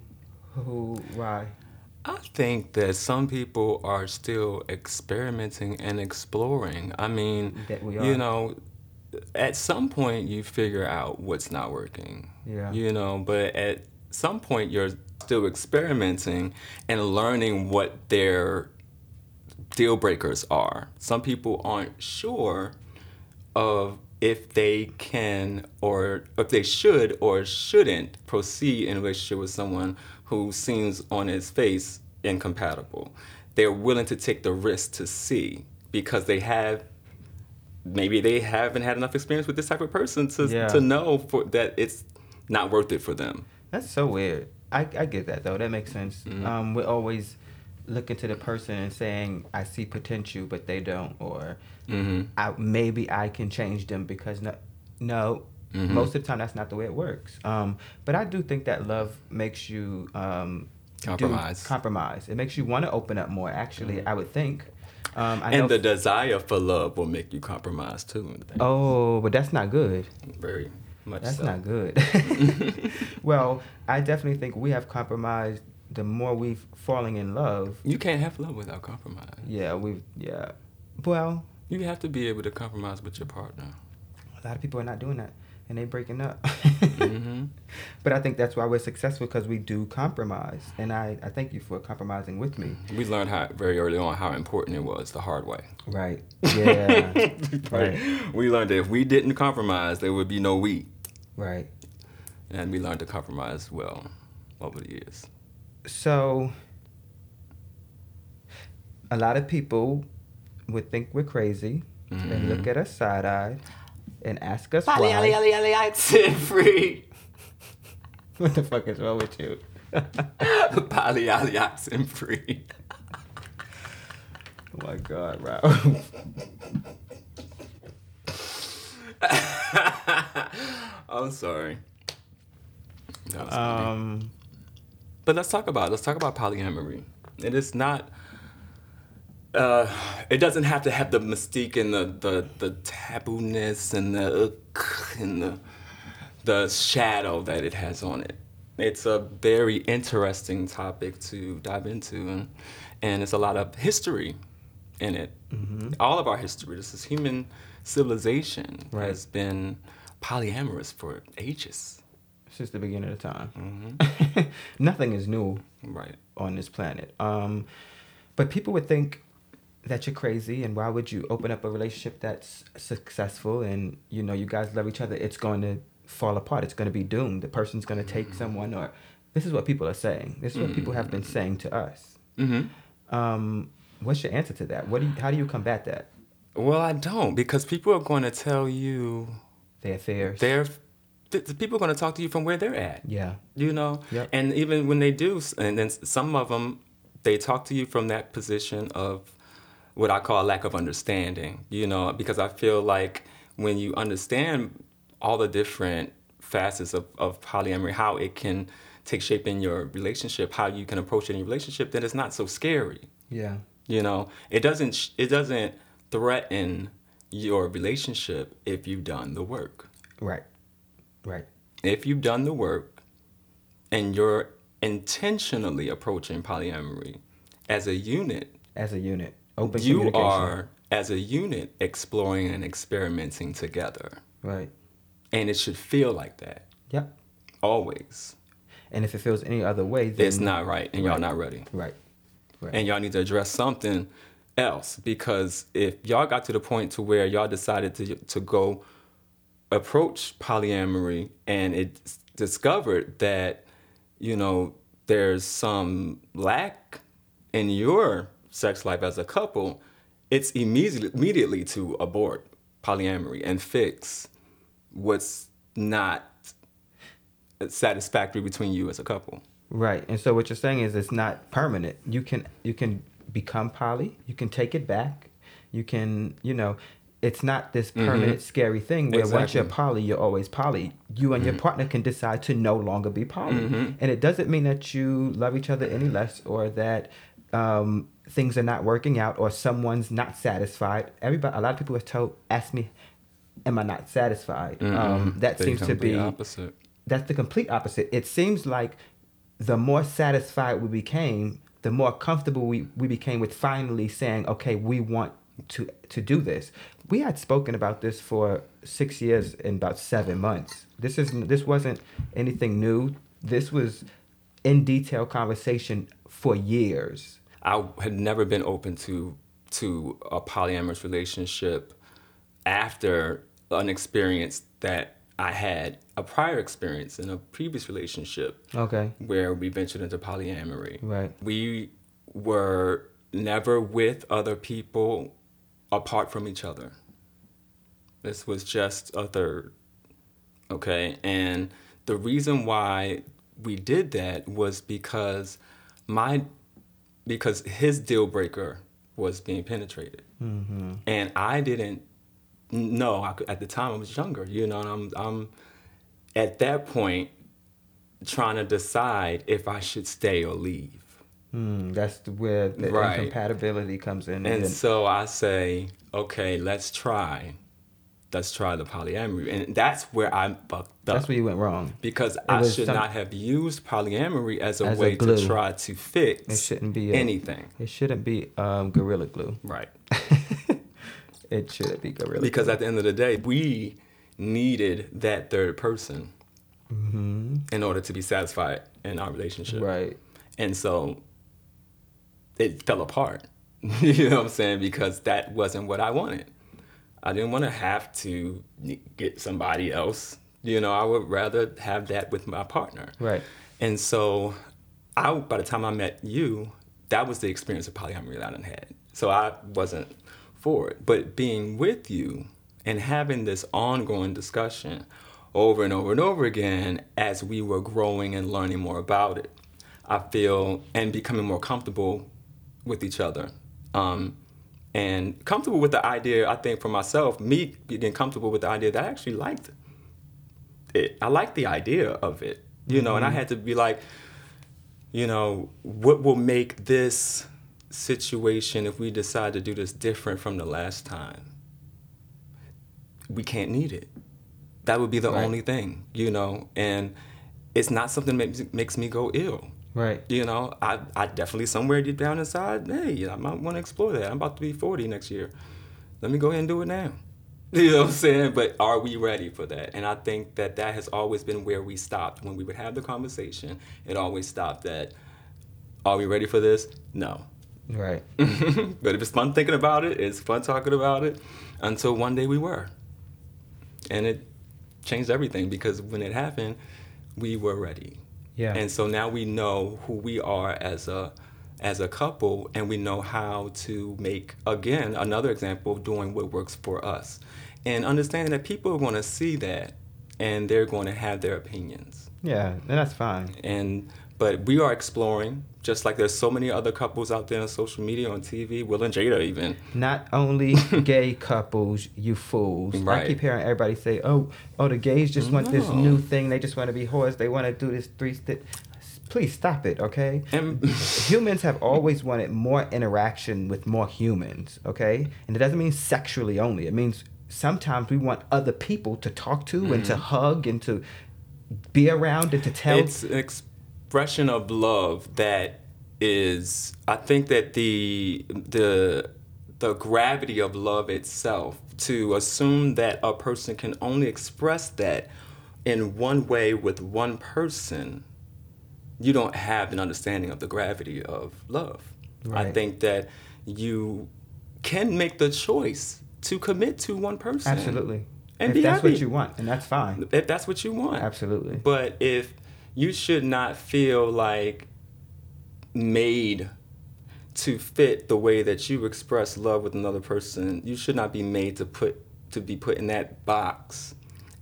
Speaker 1: Who? Why?
Speaker 2: I think that some people are still experimenting and exploring. I mean, you know, at some point you figure out what's not working.
Speaker 1: Yeah.
Speaker 2: You know, but at some point you're still experimenting and learning what their deal breakers are. Some people aren't sure of if they can or if they should or shouldn't proceed in a relationship with someone who seems on his face incompatible. They're willing to take the risk to see because they have maybe they haven't had enough experience with this type of person to yeah. to know for, that it's not worth it for them.
Speaker 1: That's so weird. I, I get that though. That makes sense. Mm-hmm. Um, we always looking to the person and saying I see potential, but they don't, or
Speaker 2: mm-hmm.
Speaker 1: I, maybe I can change them because no, no. Mm-hmm. Most of the time, that's not the way it works. Um, but I do think that love makes you um,
Speaker 2: compromise.
Speaker 1: compromise. It makes you want to open up more. Actually, mm-hmm. I would think. Um, I
Speaker 2: and the f- desire for love will make you compromise too.
Speaker 1: Oh, but that's not good.
Speaker 2: Very much.
Speaker 1: That's
Speaker 2: so.
Speaker 1: not good. [LAUGHS] [LAUGHS] well, I definitely think we have compromised the more we've falling in love.
Speaker 2: You can't have love without compromise.
Speaker 1: Yeah, we yeah. Well,
Speaker 2: you have to be able to compromise with your partner.
Speaker 1: A lot of people are not doing that, and they're breaking up.
Speaker 2: mm-hmm. [LAUGHS]
Speaker 1: But I think that's why we're successful because we do compromise, and I, I thank you for compromising with me.
Speaker 2: We learned how very early on how important it was the hard way.
Speaker 1: Right. [LAUGHS] Yeah. right.
Speaker 2: We learned that if we didn't compromise, there would be no we.
Speaker 1: Right.
Speaker 2: And we learned to compromise well over the years
Speaker 1: so a lot of people would think we're crazy mm-hmm. and look at us side eyed and ask us
Speaker 2: why. Ali, Ali, Ali, free. [LAUGHS]
Speaker 1: what the fuck is wrong with you? [LAUGHS]
Speaker 2: Polyoxin free.
Speaker 1: oh my god, bro. [LAUGHS]
Speaker 2: I'm sorry.
Speaker 1: Um,
Speaker 2: but let's talk about it. let's talk about polyamory. It is not. Uh, it doesn't have to have the mystique and the the, the tabooness and the and the the shadow that it has on it. It's a very interesting topic to dive into, and and it's a lot of history in it.
Speaker 1: Mm-hmm.
Speaker 2: All of our history, this is human civilization
Speaker 1: right.
Speaker 2: has been polyamorous for ages
Speaker 1: since the beginning of time.
Speaker 2: Mm-hmm. [LAUGHS]
Speaker 1: Nothing is new
Speaker 2: right.
Speaker 1: on this planet. Um, but people would think that you're crazy and why would you open up a relationship that's successful and you know you guys love each other it's going to fall apart it's going to be doomed the person's going to take mm-hmm. someone or this is what people are saying. This is what people have been saying to us.
Speaker 2: Mm-hmm.
Speaker 1: Um, what's your answer to that? What do you, how do you combat that?
Speaker 2: Well, I don't because people are going to tell you
Speaker 1: Their affairs.
Speaker 2: they're th- the people are going to talk to you from where they're at.
Speaker 1: yeah.
Speaker 2: You know,
Speaker 1: Yep.
Speaker 2: and even when they do, and then some of them, they talk to you from that position of what I call a lack of understanding. You know, because I feel like when you understand all the different facets of, of polyamory, how it can take shape in your relationship, how you can approach it in your relationship, then it's not so scary.
Speaker 1: Yeah.
Speaker 2: You know, it doesn't sh- it doesn't threaten your relationship if you've done the work.
Speaker 1: Right. Right.
Speaker 2: If you've done the work and you're intentionally approaching polyamory as a unit,
Speaker 1: As a unit. Open
Speaker 2: you are as a unit exploring and experimenting together.
Speaker 1: Right.
Speaker 2: And it should feel like that
Speaker 1: Yep.
Speaker 2: always.
Speaker 1: And if it feels any other way, then
Speaker 2: It's not right and y'all not ready.
Speaker 1: Right. Right.
Speaker 2: and y'all need to address something else because if y'all got to the point to where y'all decided to to go approach polyamory and it discovered that you know there's some lack in your sex life as a couple it's immediately immediately to abort polyamory and fix what's not satisfactory between you as a couple
Speaker 1: Right. And so what you're saying is it's not permanent. You can you can become poly, you can take it back. You can, you know, it's not this permanent scary thing where once you're poly, you're always poly. You and your partner can decide to no longer be poly. And it doesn't mean that you love each other any less or that um, things are not working out or someone's not satisfied. Everybody a lot of people have told ask me, Am I not satisfied? Um, that
Speaker 2: They
Speaker 1: seems to be
Speaker 2: opposite
Speaker 1: that's the complete opposite. It seems like the more satisfied we became, the more comfortable we, we became with finally saying, okay, we want to to do this. We had spoken about this for six years in about seven months. This is this wasn't anything new. This was in detail conversation for years.
Speaker 2: I had never been open to to a polyamorous relationship after an experience that I had a prior experience in a previous relationship
Speaker 1: Okay.
Speaker 2: where we ventured into polyamory.
Speaker 1: Right.
Speaker 2: We were never with other people apart from each other. This was just a third. Okay. And the reason why we did that was because my because his deal breaker was being penetrated. And I didn't know I could, at the time I was younger, you know, and I'm I'm at that point trying to decide if I should stay or leave.
Speaker 1: Hmm, that's the- where the
Speaker 2: Right.
Speaker 1: incompatibility comes in.
Speaker 2: And
Speaker 1: then-
Speaker 2: so I say, okay, let's try. Let's try the polyamory. And that's where I fucked up.
Speaker 1: that's where you went wrong.
Speaker 2: because I should
Speaker 1: some-
Speaker 2: not have used polyamory as a
Speaker 1: As
Speaker 2: way
Speaker 1: glue.
Speaker 2: to try to fix
Speaker 1: It shouldn't be a-
Speaker 2: anything.
Speaker 1: It shouldn't be um, gorilla glue.
Speaker 2: Right. [LAUGHS]
Speaker 1: It shouldn't be gorilla
Speaker 2: Because
Speaker 1: glue.
Speaker 2: at the end of the day, we needed that third person in order to be satisfied in our relationship.
Speaker 1: Mm-hmm. Right.
Speaker 2: And so it fell apart. [LAUGHS] you know what I'm saying? Because that wasn't what I wanted. I didn't want to have to get somebody else. You know, I would rather have that with my partner.
Speaker 1: Right.
Speaker 2: And so I by the time I met you, that was the experience of polyamory that I done had. So I wasn't for it. But being with you and having this ongoing discussion over and over and over again as we were growing and learning more about it, I feel and becoming more comfortable with each other. Um, and comfortable with the idea, I think for myself, me getting comfortable with the idea that I actually liked it. I liked the idea of it, you know, and I mm-hmm. had to be like, you know, what will make this situation if we decide to do this different from the last time? We can't need it. That would be the
Speaker 1: Right.
Speaker 2: only thing, you know, and it's not something that makes, makes me go ill.
Speaker 1: Right.
Speaker 2: You know, I, I definitely somewhere deep down inside, hey, you know, I might want to explore that. I'm about to be 40 next year. Let me go ahead and do it now. [LAUGHS] You know what I'm saying? But are we ready for that? And I think that that has always been where we stopped. When we would have the conversation, it always stopped at, are we ready for this? No.
Speaker 1: Right. [LAUGHS]
Speaker 2: but if it's fun thinking about it, it's fun talking about it until one day we were. And it changed everything because when it happened, we were ready.
Speaker 1: Yeah.
Speaker 2: And so now we know who we are as a as a couple and we know how to make again another example of doing what works for us. And understanding that people are going to see that and they're going to have their opinions.
Speaker 1: Yeah, and that's fine.
Speaker 2: And but we are exploring just like there's so many other couples out there on social media, on TV, Will and Jada even.
Speaker 1: Not only [LAUGHS] gay couples, you fools. I keep hearing everybody say, "Oh, oh, the gays just want this new thing. They just want to be whores. They want to do this three step." Please stop it, okay?
Speaker 2: And [LAUGHS]
Speaker 1: humans have always wanted more interaction with more humans, okay? And it doesn't mean sexually only. It means sometimes we want other people to talk to and to mm-hmm. hug and to be around and to tell.
Speaker 2: it's expression of love that is I think that the the the gravity of love itself to assume that a person can only express that in one way with one person you don't have an understanding of the gravity of love. I think that you can make the choice to commit to one person.
Speaker 1: Absolutely.
Speaker 2: And
Speaker 1: if
Speaker 2: be
Speaker 1: that's what you want, and that's fine.
Speaker 2: If that's what you want.
Speaker 1: Absolutely.
Speaker 2: But if you should not feel like made to fit the way that you express love with another person, you should not be made to put to be put in that box.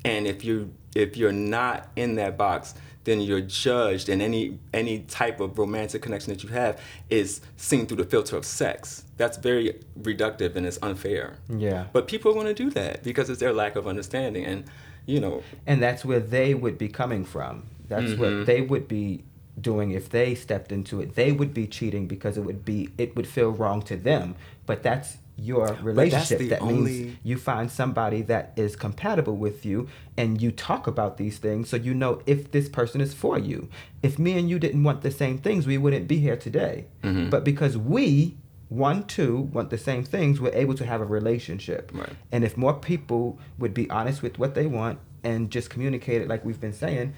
Speaker 2: And if you if you're not in that box, then you're judged and any any type of romantic connection that you have is seen through the filter of sex. That's very reductive and it's unfair.
Speaker 1: Yeah.
Speaker 2: But people want to do that because it's their lack of understanding and you know,
Speaker 1: and that's where they would be coming from. That's
Speaker 2: Mhm.
Speaker 1: what they would be doing if they stepped into it. They would be cheating because it would be it would feel wrong to them. But that's your relationship.
Speaker 2: the
Speaker 1: that means you find somebody that is compatible with you and you talk about these things so you know if this person is for you. If me and you didn't want the same things, we wouldn't be here today.
Speaker 2: Mhm.
Speaker 1: But because we one, two, want the same things, we're able to have a relationship.
Speaker 2: Right.
Speaker 1: And if more people would be honest with what they want and just communicate it like we've been saying,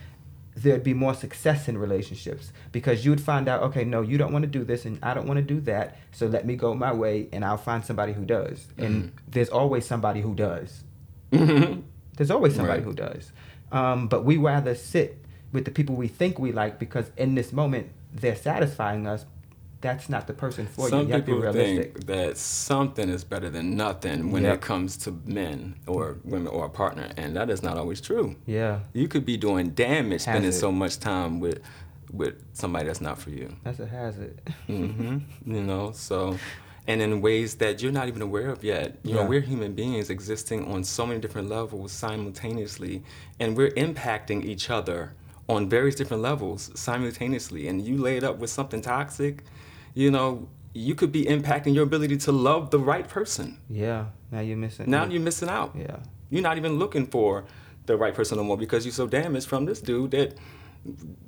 Speaker 1: there'd be more success in relationships because you would find out, okay, no, you don't want to do this and I don't want to do that. So let me go my way and I'll find somebody who does. And there's always somebody who does. There's always somebody
Speaker 2: Right.
Speaker 1: who does. Um, but we rather sit with the people we think we like because in this moment they're satisfying us. That's not the person for
Speaker 2: Some
Speaker 1: you. Some have to be
Speaker 2: people think that something is better than nothing when
Speaker 1: Yep.
Speaker 2: it comes to men or women or a partner, and that is not always true.
Speaker 1: Yeah,
Speaker 2: You could be doing damage spending so much time with with somebody that's not for you.
Speaker 1: that's a hazard.
Speaker 2: mm-hmm. [LAUGHS] You know, so and in ways that you're not even aware of yet. You know, we're human beings existing on so many different levels simultaneously, and we're impacting each other on various different levels simultaneously. And you lay it up with something toxic, you know, you could be impacting your ability to love the right person.
Speaker 1: Yeah, now you're missing.
Speaker 2: Now you're missing out.
Speaker 1: Yeah.
Speaker 2: You're not even looking for the right person no more because you're so damaged from this dude that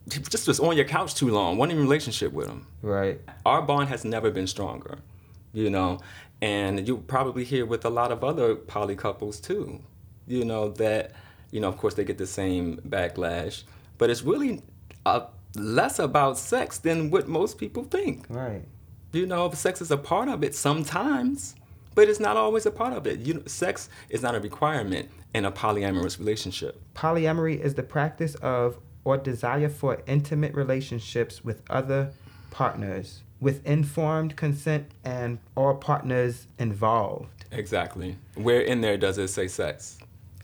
Speaker 2: just was on your couch too long, wasn't in a relationship with him
Speaker 1: Right.
Speaker 2: our bond has never been stronger, you know, and you probably hear with a lot of other poly couples too, you know, that, you know, of course they get the same backlash, but it's really uh, less about sex than what most people think.
Speaker 1: Right.
Speaker 2: You know, sex is a part of it sometimes, but it's not always a part of it. You know, sex is not a requirement in a polyamorous relationship.
Speaker 1: Polyamory is the practice of or desire for intimate relationships with other partners with informed consent and all partners involved.
Speaker 2: Exactly. Where in there does it say sex?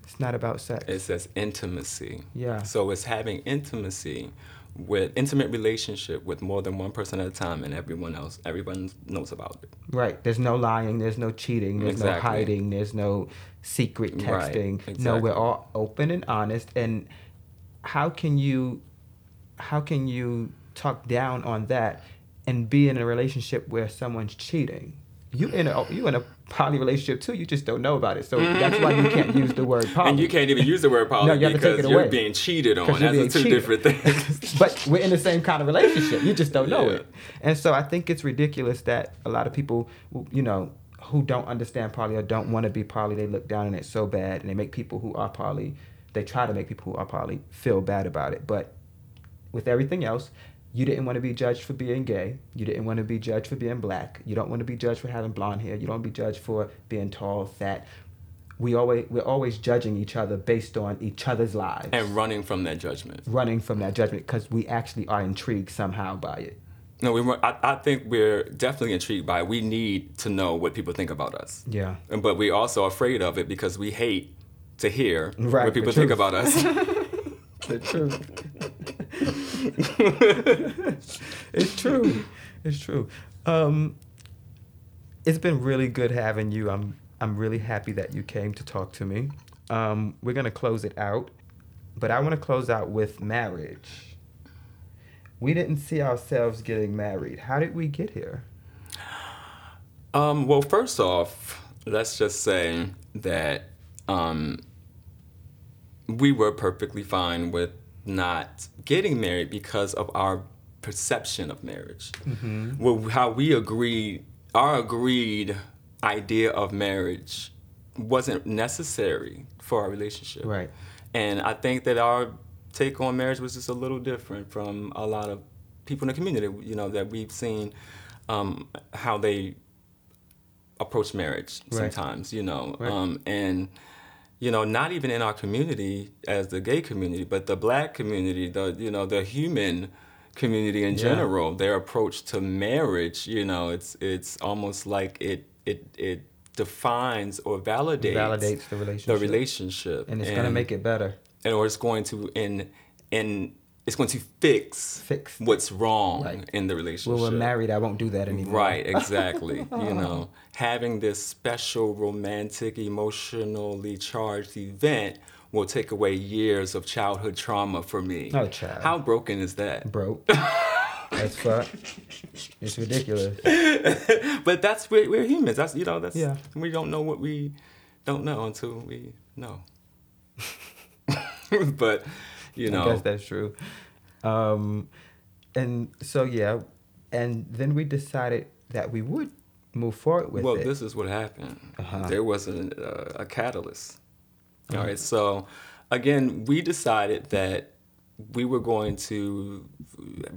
Speaker 1: It's not about sex.
Speaker 2: It says intimacy.
Speaker 1: Yeah.
Speaker 2: So it's having intimacy with intimate relationship with more than one person at a time and everyone else everyone knows about it.
Speaker 1: Right. There's no lying. There's no cheating. There's no hiding. There's no secret texting
Speaker 2: Right,
Speaker 1: texting. No, we're all open and honest. And how can you, how can you talk down on that and be in a relationship where someone's cheating? You in a you in a poly relationship too. You just don't know about it. So mm-hmm. that's why you can't use the word poly. [LAUGHS]
Speaker 2: And you can't even use the word poly
Speaker 1: No, you have to take
Speaker 2: because you're being cheated on. That's two
Speaker 1: cheated.
Speaker 2: different [LAUGHS] things.
Speaker 1: but we're in the same kind of relationship. You just don't know
Speaker 2: Yeah.
Speaker 1: it. And so I think it's ridiculous that a lot of people, you know, who don't understand poly or don't want to be poly, they look down on it so bad, and they make people who are poly, they try to make people who are poly feel bad about it. But with everything else, you didn't want to be judged for being gay. You didn't want to be judged for being black. You don't want to be judged for having blonde hair. You don't want to be judged for being tall, fat. we always we're always judging each other based on each other's lives
Speaker 2: and running from that judgment.
Speaker 1: running from that judgment because we actually are intrigued somehow by it.
Speaker 2: No, we. I, I think we're definitely intrigued by. it. We need to know what people think about us.
Speaker 1: Yeah.
Speaker 2: And- But we're also afraid of it because we hate to hear
Speaker 1: Right,
Speaker 2: what people think about us. [LAUGHS]
Speaker 1: The truth. [LAUGHS] it's true. It's true. Um, it's been really good having you. I'm I'm really happy that you came to talk to me. Um, we're gonna close it out, but I want to close out with marriage. We didn't see ourselves getting married. How did we get here?
Speaker 2: Um, well, first off, let's just say that um, we were perfectly fine with not getting married because of our perception of marriage. Well, how we agreed, our agreed idea of marriage wasn't necessary for our relationship.
Speaker 1: Right.
Speaker 2: And I think that our take on marriage was just a little different from a lot of people in the community, you know, that we've seen um, how they approach marriage
Speaker 1: Right.
Speaker 2: sometimes, you know.
Speaker 1: Right.
Speaker 2: Um, and, you know, not even in our community as the gay community, but the black community, the, you know, the human community in
Speaker 1: Yeah.
Speaker 2: general, their approach to marriage, you know, it's it's almost like it it it defines or validates,
Speaker 1: Validates the
Speaker 2: the
Speaker 1: relationship.
Speaker 2: relationship.
Speaker 1: And it's gonna make it better.
Speaker 2: and or it's going to in in it's going to fix
Speaker 1: Fix.
Speaker 2: what's wrong
Speaker 1: Right.
Speaker 2: in the relationship.
Speaker 1: we're married, I won't do that anymore.
Speaker 2: Right, exactly. [LAUGHS] you know, having this special romantic, emotionally charged event will take away years of childhood trauma for me.
Speaker 1: Oh, child.
Speaker 2: How broken is that?
Speaker 1: Broke. [LAUGHS] That's fuck. It's ridiculous. [LAUGHS]
Speaker 2: But that's we're, we're humans. That's you know that's
Speaker 1: Yeah.
Speaker 2: we don't know what we don't know until we know. but you know,
Speaker 1: I guess that's true. Um, and so yeah, and then we decided that we would move forward with
Speaker 2: well,
Speaker 1: it.
Speaker 2: this is what happened.
Speaker 1: Uh-huh.
Speaker 2: There was a, a, a catalyst. All right, so again, we decided that we were going to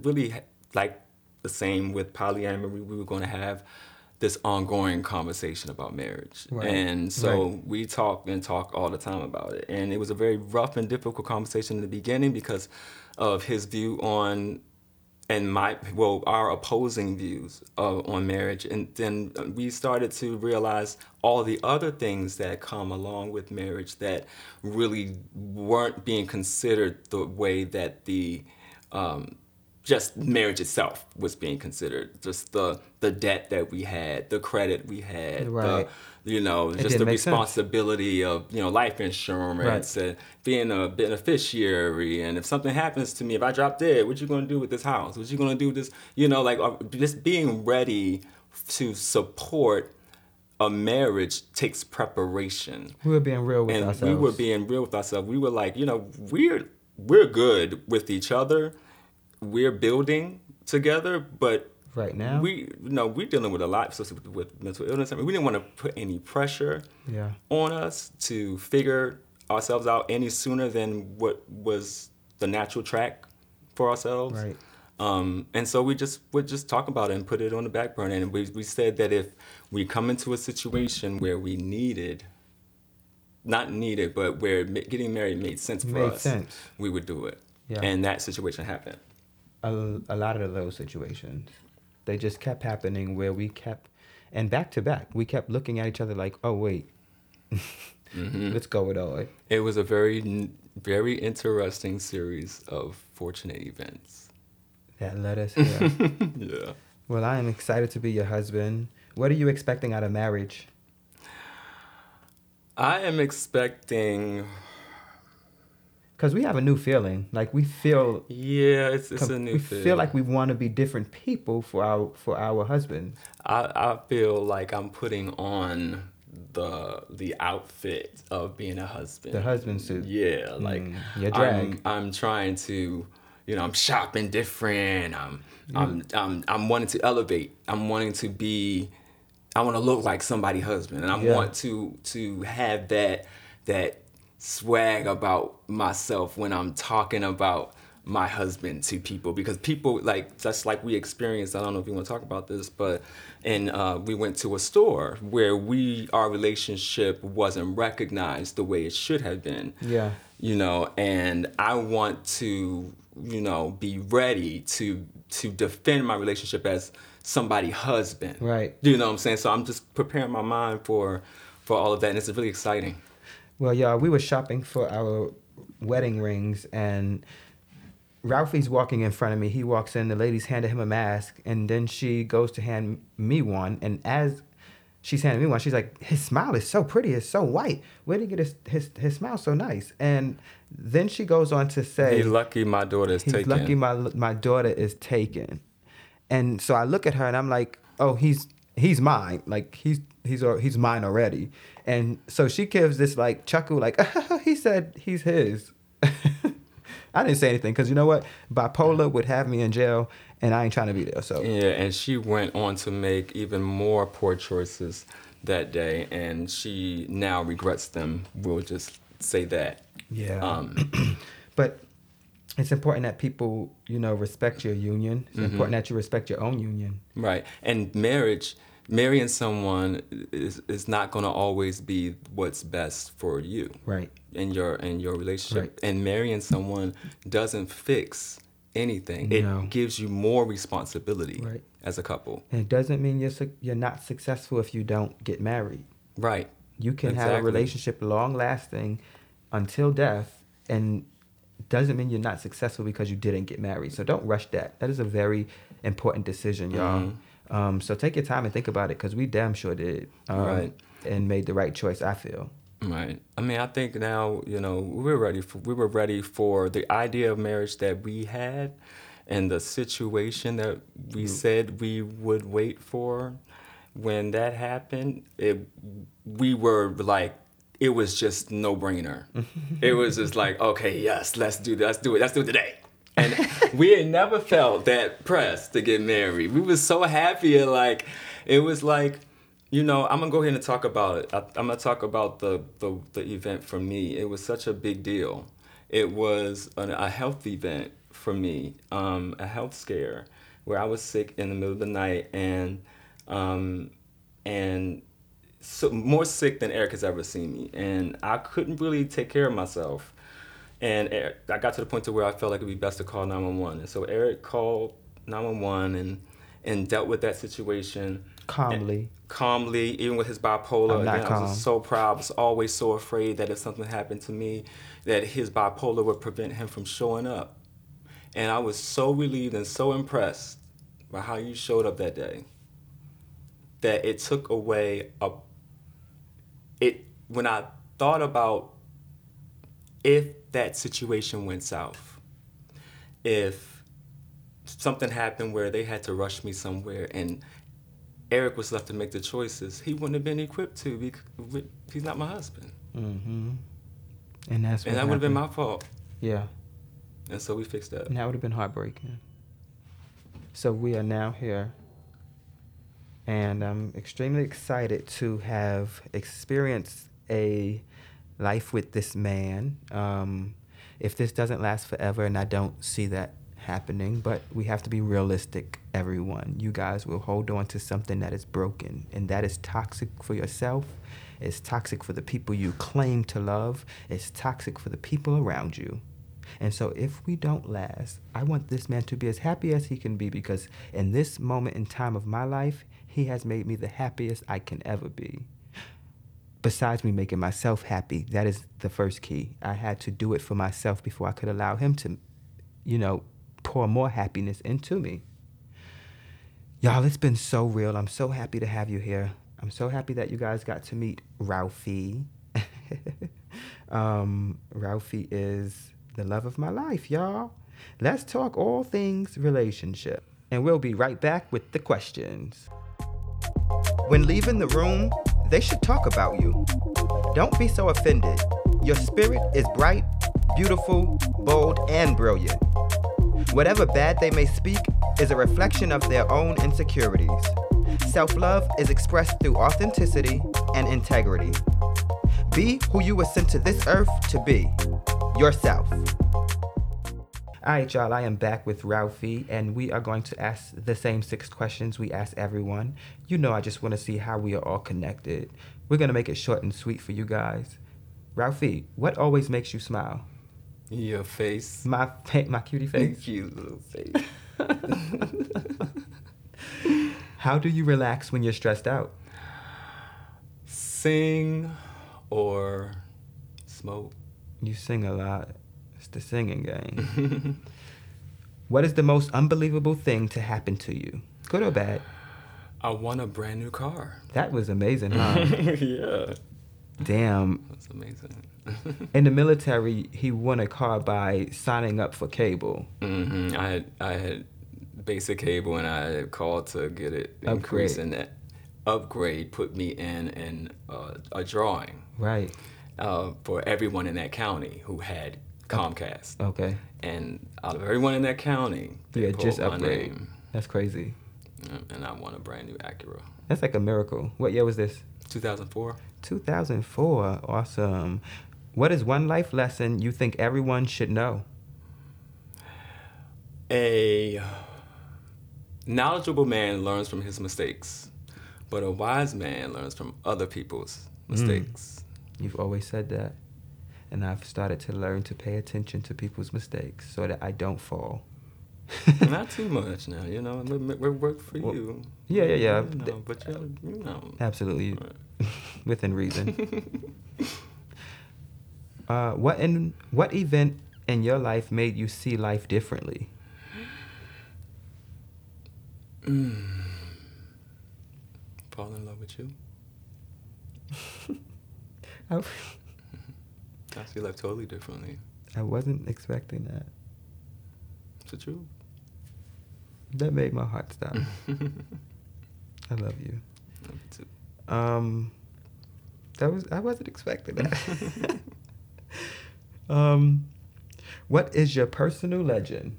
Speaker 2: really like the same with polyamory. We were going to have this ongoing conversation about marriage,
Speaker 1: Right.
Speaker 2: and so
Speaker 1: Right.
Speaker 2: we talk and talk all the time about it. And it was a very rough and difficult conversation in the beginning because of his view on and my well our opposing views of, on marriage and then we started to realize all the other things that come along with marriage that really weren't being considered the way that the um, just marriage itself was being considered just the the debt that we had the credit we had
Speaker 1: Right.
Speaker 2: the, you know just the
Speaker 1: make sense.
Speaker 2: responsibility of you know life insurance and being a beneficiary and if something happens to me if i drop dead what you going to do with this house what you going to do with this you know like uh, just being ready to support a marriage takes preparation
Speaker 1: we were being real with
Speaker 2: and
Speaker 1: ourselves.
Speaker 2: we were being real with ourselves. We were like, you know, we're we're good with each other. We're building together, but
Speaker 1: Right now?
Speaker 2: we you know we're dealing with a lot especially with, with mental illness. I mean, we didn't want to put any pressure
Speaker 1: Yeah.
Speaker 2: on us to figure ourselves out any sooner than what was the natural track for ourselves.
Speaker 1: Right.
Speaker 2: Um, and so we just would just talk about it and put it on the back burner. And we, we said that if we come into a situation where we needed, not needed, but where getting married made sense for
Speaker 1: Made
Speaker 2: us,
Speaker 1: sense.
Speaker 2: we would do it.
Speaker 1: Yeah.
Speaker 2: And that situation happened.
Speaker 1: A, a lot of those situations they just kept happening where we kept and back to back we kept looking at each other like oh wait
Speaker 2: Mm-hmm. [LAUGHS]
Speaker 1: let's go with all
Speaker 2: It was a very, very interesting series of fortunate events.
Speaker 1: that led us here [LAUGHS]
Speaker 2: Yeah.
Speaker 1: well i am excited to be your husband what are you expecting out of marriage
Speaker 2: I am expecting.
Speaker 1: Because we have a new feeling like we feel
Speaker 2: Yeah, it's it's a
Speaker 1: com-
Speaker 2: new
Speaker 1: we
Speaker 2: feel.
Speaker 1: feel like we want to be different people for our for our husbands
Speaker 2: I, I feel like I'm putting on the the outfit of being a husband.
Speaker 1: The husband suit.
Speaker 2: Yeah, like
Speaker 1: Mm, your
Speaker 2: I'm. I'm trying to, you know, I'm shopping different. I'm I'm I'm I'm wanting to elevate. I'm wanting to be. I want to look like somebody husband, and I
Speaker 1: Yeah.
Speaker 2: want to to have that that swag about myself when I'm talking about my husband to people because people like just like we experienced i don't know if you want to talk about this but and uh, we went to a store where we our relationship wasn't recognized the way it should have been
Speaker 1: Yeah.
Speaker 2: you know and i want to you know be ready to to defend my relationship as somebody husband
Speaker 1: Right.
Speaker 2: you know what i'm saying so i'm just preparing my mind for for all of that and it's really exciting
Speaker 1: Well, y'all, we were shopping for our wedding rings, and Ralphie's walking in front of me. He walks in, the lady's handed him a mask, and then she goes to hand me one. And as she's handing me one, she's like, His smile is so pretty, it's so white. Where did he get his, his, his smile so nice? And then she goes on to say,
Speaker 2: he's lucky my daughter is
Speaker 1: He's
Speaker 2: taken
Speaker 1: lucky my my daughter is taken, and so I look at her and I'm like, oh, he's he's mine. Like he's he's he's mine already. And so she gives this like chuckle, like [LAUGHS] he said he's his. [LAUGHS] I didn't say anything because you know what, bipolar would have me in jail, and I ain't trying to be there. So
Speaker 2: Yeah, and she went on to make even more poor choices that day, and she now regrets them. We'll just say that.
Speaker 1: yeah.
Speaker 2: Um, [CLEARS THROAT]
Speaker 1: but it's important that people you know respect your union. It's important that you respect your own union.
Speaker 2: right. And marriage, marrying someone is, is not going to always be what's best for you
Speaker 1: Right.
Speaker 2: in your in your relationship.
Speaker 1: Right.
Speaker 2: And marrying someone doesn't fix anything.
Speaker 1: No.
Speaker 2: It gives you more responsibility
Speaker 1: Right.
Speaker 2: as a couple.
Speaker 1: And it doesn't mean you're suc you're not successful if you don't get married.
Speaker 2: Right.
Speaker 1: You can have a relationship long lasting until death and doesn't mean you're not successful because you didn't get married. So don't rush that. That is a very important decision, y'all.
Speaker 2: Mm-hmm.
Speaker 1: Um, so take your time and think about it because we damn sure did. Um,
Speaker 2: Right.
Speaker 1: And made the right choice, I feel.
Speaker 2: Right. I mean, I think now, you know, we're ready for we were ready for the idea of marriage that we had and the situation that we said we would wait for. When that happened, it we were like it was just no brainer. [LAUGHS] it was just like, okay, yes, let's do that. Let's do it. Let's do it today. And we had never felt that pressed to get married. We was so happy and like it was like you know, I'm gonna go ahead and talk about it. I, I'm gonna talk about the, the the event for me. It was such a big deal. It was an, a health event for me, um, a health scare, where I was sick in the middle of the night and um, and so more sick than Eric has ever seen me, and I couldn't really take care of myself. And Eric, I got to the point to where I felt like it'd be best to call 911. And so Eric called 911 and and dealt with that situation
Speaker 1: Calmly.
Speaker 2: calmly, even with his bipolar.
Speaker 1: I'm not
Speaker 2: Again, I was
Speaker 1: calm.
Speaker 2: so proud. I was always so afraid that if something happened to me, that his bipolar would prevent him from showing up. And I was so relieved and so impressed by how you showed up that day that it took away a it when I thought about if that situation went south, if something happened where they had to rush me somewhere and Eric was left to make the choices, he wouldn't have been equipped to because he's not my husband.
Speaker 1: Mm-hmm. And that's
Speaker 2: And that would have been my fault.
Speaker 1: Yeah.
Speaker 2: And so we fixed that.
Speaker 1: And that would have been heartbreaking. So we are now here. And I'm extremely excited to have experienced a life with this man. Um, if this doesn't last forever, and I don't see that happening, but we have to be realistic, everyone. You guys will hold on to something that is broken, and that is toxic for yourself. It's toxic for the people you claim to love. It's toxic for the people around you. And so, if we don't last, I want this man to be as happy as he can be because in this moment in time of my life, he has made me the happiest I can ever be. Besides me making myself happy, that is the first key. I had to do it for myself before I could allow him to, you know, pour more happiness into me. Y'all, it's been so real. I'm so happy to have you here. I'm so happy that you guys got to meet Ralphie. [LAUGHS] um, Ralphie is the love of my life, y'all. Let's talk all things relationship. And we'll be right back with the questions. When leaving the room, they should talk about you. Don't be so offended. Your spirit is bright, beautiful, bold, and brilliant. Whatever bad they may speak is a reflection of their own insecurities. Self love is expressed through authenticity and integrity. Be who you were sent to this earth to be yourself. All right, y'all, I am back with Ralphie, and we are going to ask the same six questions we ask everyone. You know, I just want to see how we are all connected. We're going to make it short and sweet for you guys. Ralphie, what always makes you smile?
Speaker 2: Your face.
Speaker 1: My fa- my cutie face.
Speaker 2: Cute little face. [LAUGHS]
Speaker 1: How do you relax when you're stressed out?
Speaker 2: Sing or smoke.
Speaker 1: You sing a lot. The singing game. [LAUGHS] what is the most unbelievable thing to happen to you? Good or bad?
Speaker 2: I won a brand new car.
Speaker 1: That was amazing, [LAUGHS] huh?
Speaker 2: yeah.
Speaker 1: Damn.
Speaker 2: That's amazing. [LAUGHS]
Speaker 1: In the military, he won a car by signing up for cable.
Speaker 2: Mm-hmm. I had I had basic cable and I had called to get it increased and that upgrade put me in in uh, a drawing
Speaker 1: Right.
Speaker 2: uh, for everyone in that county who had Comcast.
Speaker 1: Okay.
Speaker 2: And out of everyone in that county, they
Speaker 1: had just
Speaker 2: my
Speaker 1: upgraded.
Speaker 2: name,
Speaker 1: That's crazy.
Speaker 2: and I won a brand new Acura.
Speaker 1: That's like a miracle. What year was this?
Speaker 2: 2004.
Speaker 1: 2004. Awesome. What is one life lesson you think everyone should know?
Speaker 2: A knowledgeable man learns from his mistakes, but a wise man learns from other people's
Speaker 1: Mm.
Speaker 2: mistakes.
Speaker 1: You've always said that. And I've started to learn to pay attention to people's mistakes so that I don't fall. [LAUGHS]
Speaker 2: Not too much now, you know. It worked for
Speaker 1: Well,
Speaker 2: you.
Speaker 1: yeah, yeah, yeah.
Speaker 2: You know, but you, know.
Speaker 1: Absolutely. [LAUGHS] Within reason. [LAUGHS] uh, what in what event in your life made you see life differently?
Speaker 2: Fall in love with you.
Speaker 1: I,
Speaker 2: I see life totally differently.
Speaker 1: I wasn't expecting that.
Speaker 2: It's the truth.
Speaker 1: That made my heart stop. [LAUGHS] I love you.
Speaker 2: Love you too.
Speaker 1: Um, that was I wasn't expecting that. [LAUGHS] [LAUGHS] um, what is your personal legend?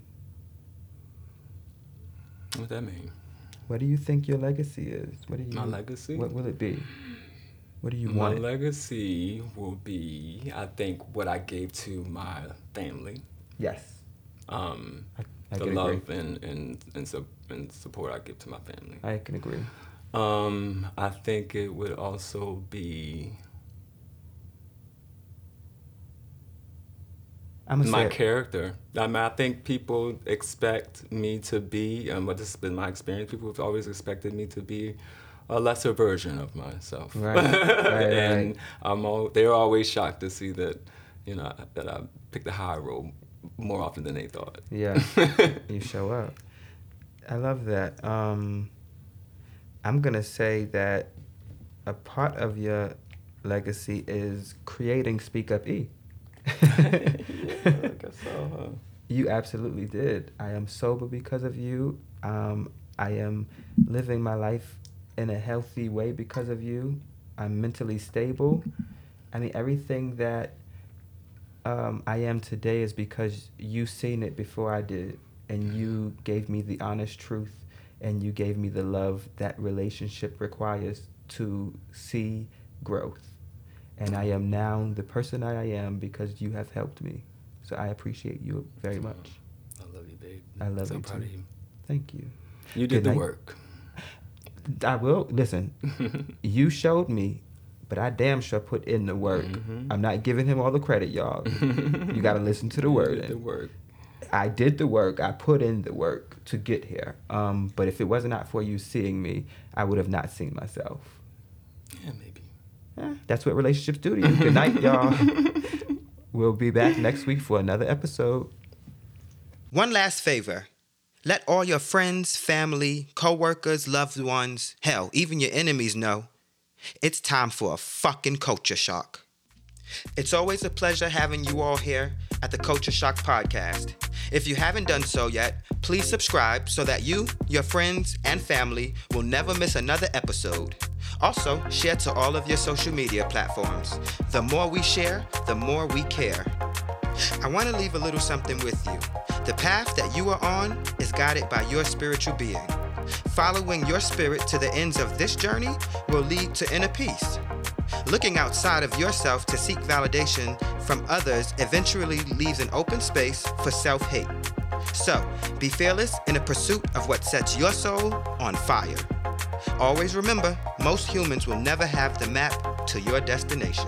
Speaker 2: What does that mean?
Speaker 1: What do you think your legacy is? What do you?
Speaker 2: My legacy?
Speaker 1: What will it be? What do you
Speaker 2: my
Speaker 1: want? it-
Speaker 2: legacy will be, I think, what I gave to my family.
Speaker 1: yes,
Speaker 2: Um,
Speaker 1: I, I
Speaker 2: the love
Speaker 1: agree.
Speaker 2: and and and, su- and support I give to my family.
Speaker 1: I can agree.
Speaker 2: Um, I think it would also be my character. I mean, I think people expect me to be, um, but this has been my experience. People have always expected me to be a lesser version of myself.
Speaker 1: Right, [LAUGHS] right,
Speaker 2: and
Speaker 1: right.
Speaker 2: I'm all, they're always shocked to see that, you know, that I picked the high road more often than they thought.
Speaker 1: Yeah, [LAUGHS] you show up. I love that. Um, I'm gonna say that a part of your legacy is creating Speak Up E. [LAUGHS]
Speaker 2: yeah, I guess so. Huh?
Speaker 1: You absolutely did. I am sober because of you. Um, I am living my life in a healthy way because of you. I'm mentally stable. I mean, everything that um, I am today is because you seen it before I did, and you gave me the honest truth, and you gave me the love that relationship requires to see growth. And I am now the person I am because you have helped me. So I appreciate you very much.
Speaker 2: I love you, babe.
Speaker 1: I love
Speaker 2: so
Speaker 1: you
Speaker 2: proud
Speaker 1: too.
Speaker 2: of you.
Speaker 1: Thank you.
Speaker 2: You
Speaker 1: Good
Speaker 2: did the
Speaker 1: night.
Speaker 2: work.
Speaker 1: I will listen. [LAUGHS] you showed me, but I damn sure put in the work.
Speaker 2: Mhm.
Speaker 1: I'm not giving him all the credit, y'all. you got to [LAUGHS] listen to the
Speaker 2: You
Speaker 1: word.
Speaker 2: the work.
Speaker 1: I did the work. I put in the work to get here. Um, but if it was not for you seeing me, I would have not seen myself.
Speaker 2: Yeah, maybe.
Speaker 1: Eh, that's what relationships do to you. Good night, [LAUGHS] y'all. we'll be back next week for another episode.
Speaker 3: One last favor. Let all your friends, family, co-workers, loved ones, hell, even your enemies know it's time for a fucking culture shock. It's always a pleasure having you all here at the Culture Shock podcast. If you haven't done so yet, please subscribe so that you, your friends, and family will never miss another episode. Also, share to all of your social media platforms. The more we share, the more we care. I want to leave a little something with you. The path that you are on is guided by your spiritual being. Following your spirit to the ends of this journey will lead to inner peace. Looking outside of yourself to seek validation from others eventually leaves an open space for self hate.
Speaker 1: So, be fearless in the pursuit of what sets your soul on fire. Always remember, most humans will never have the map to your destination.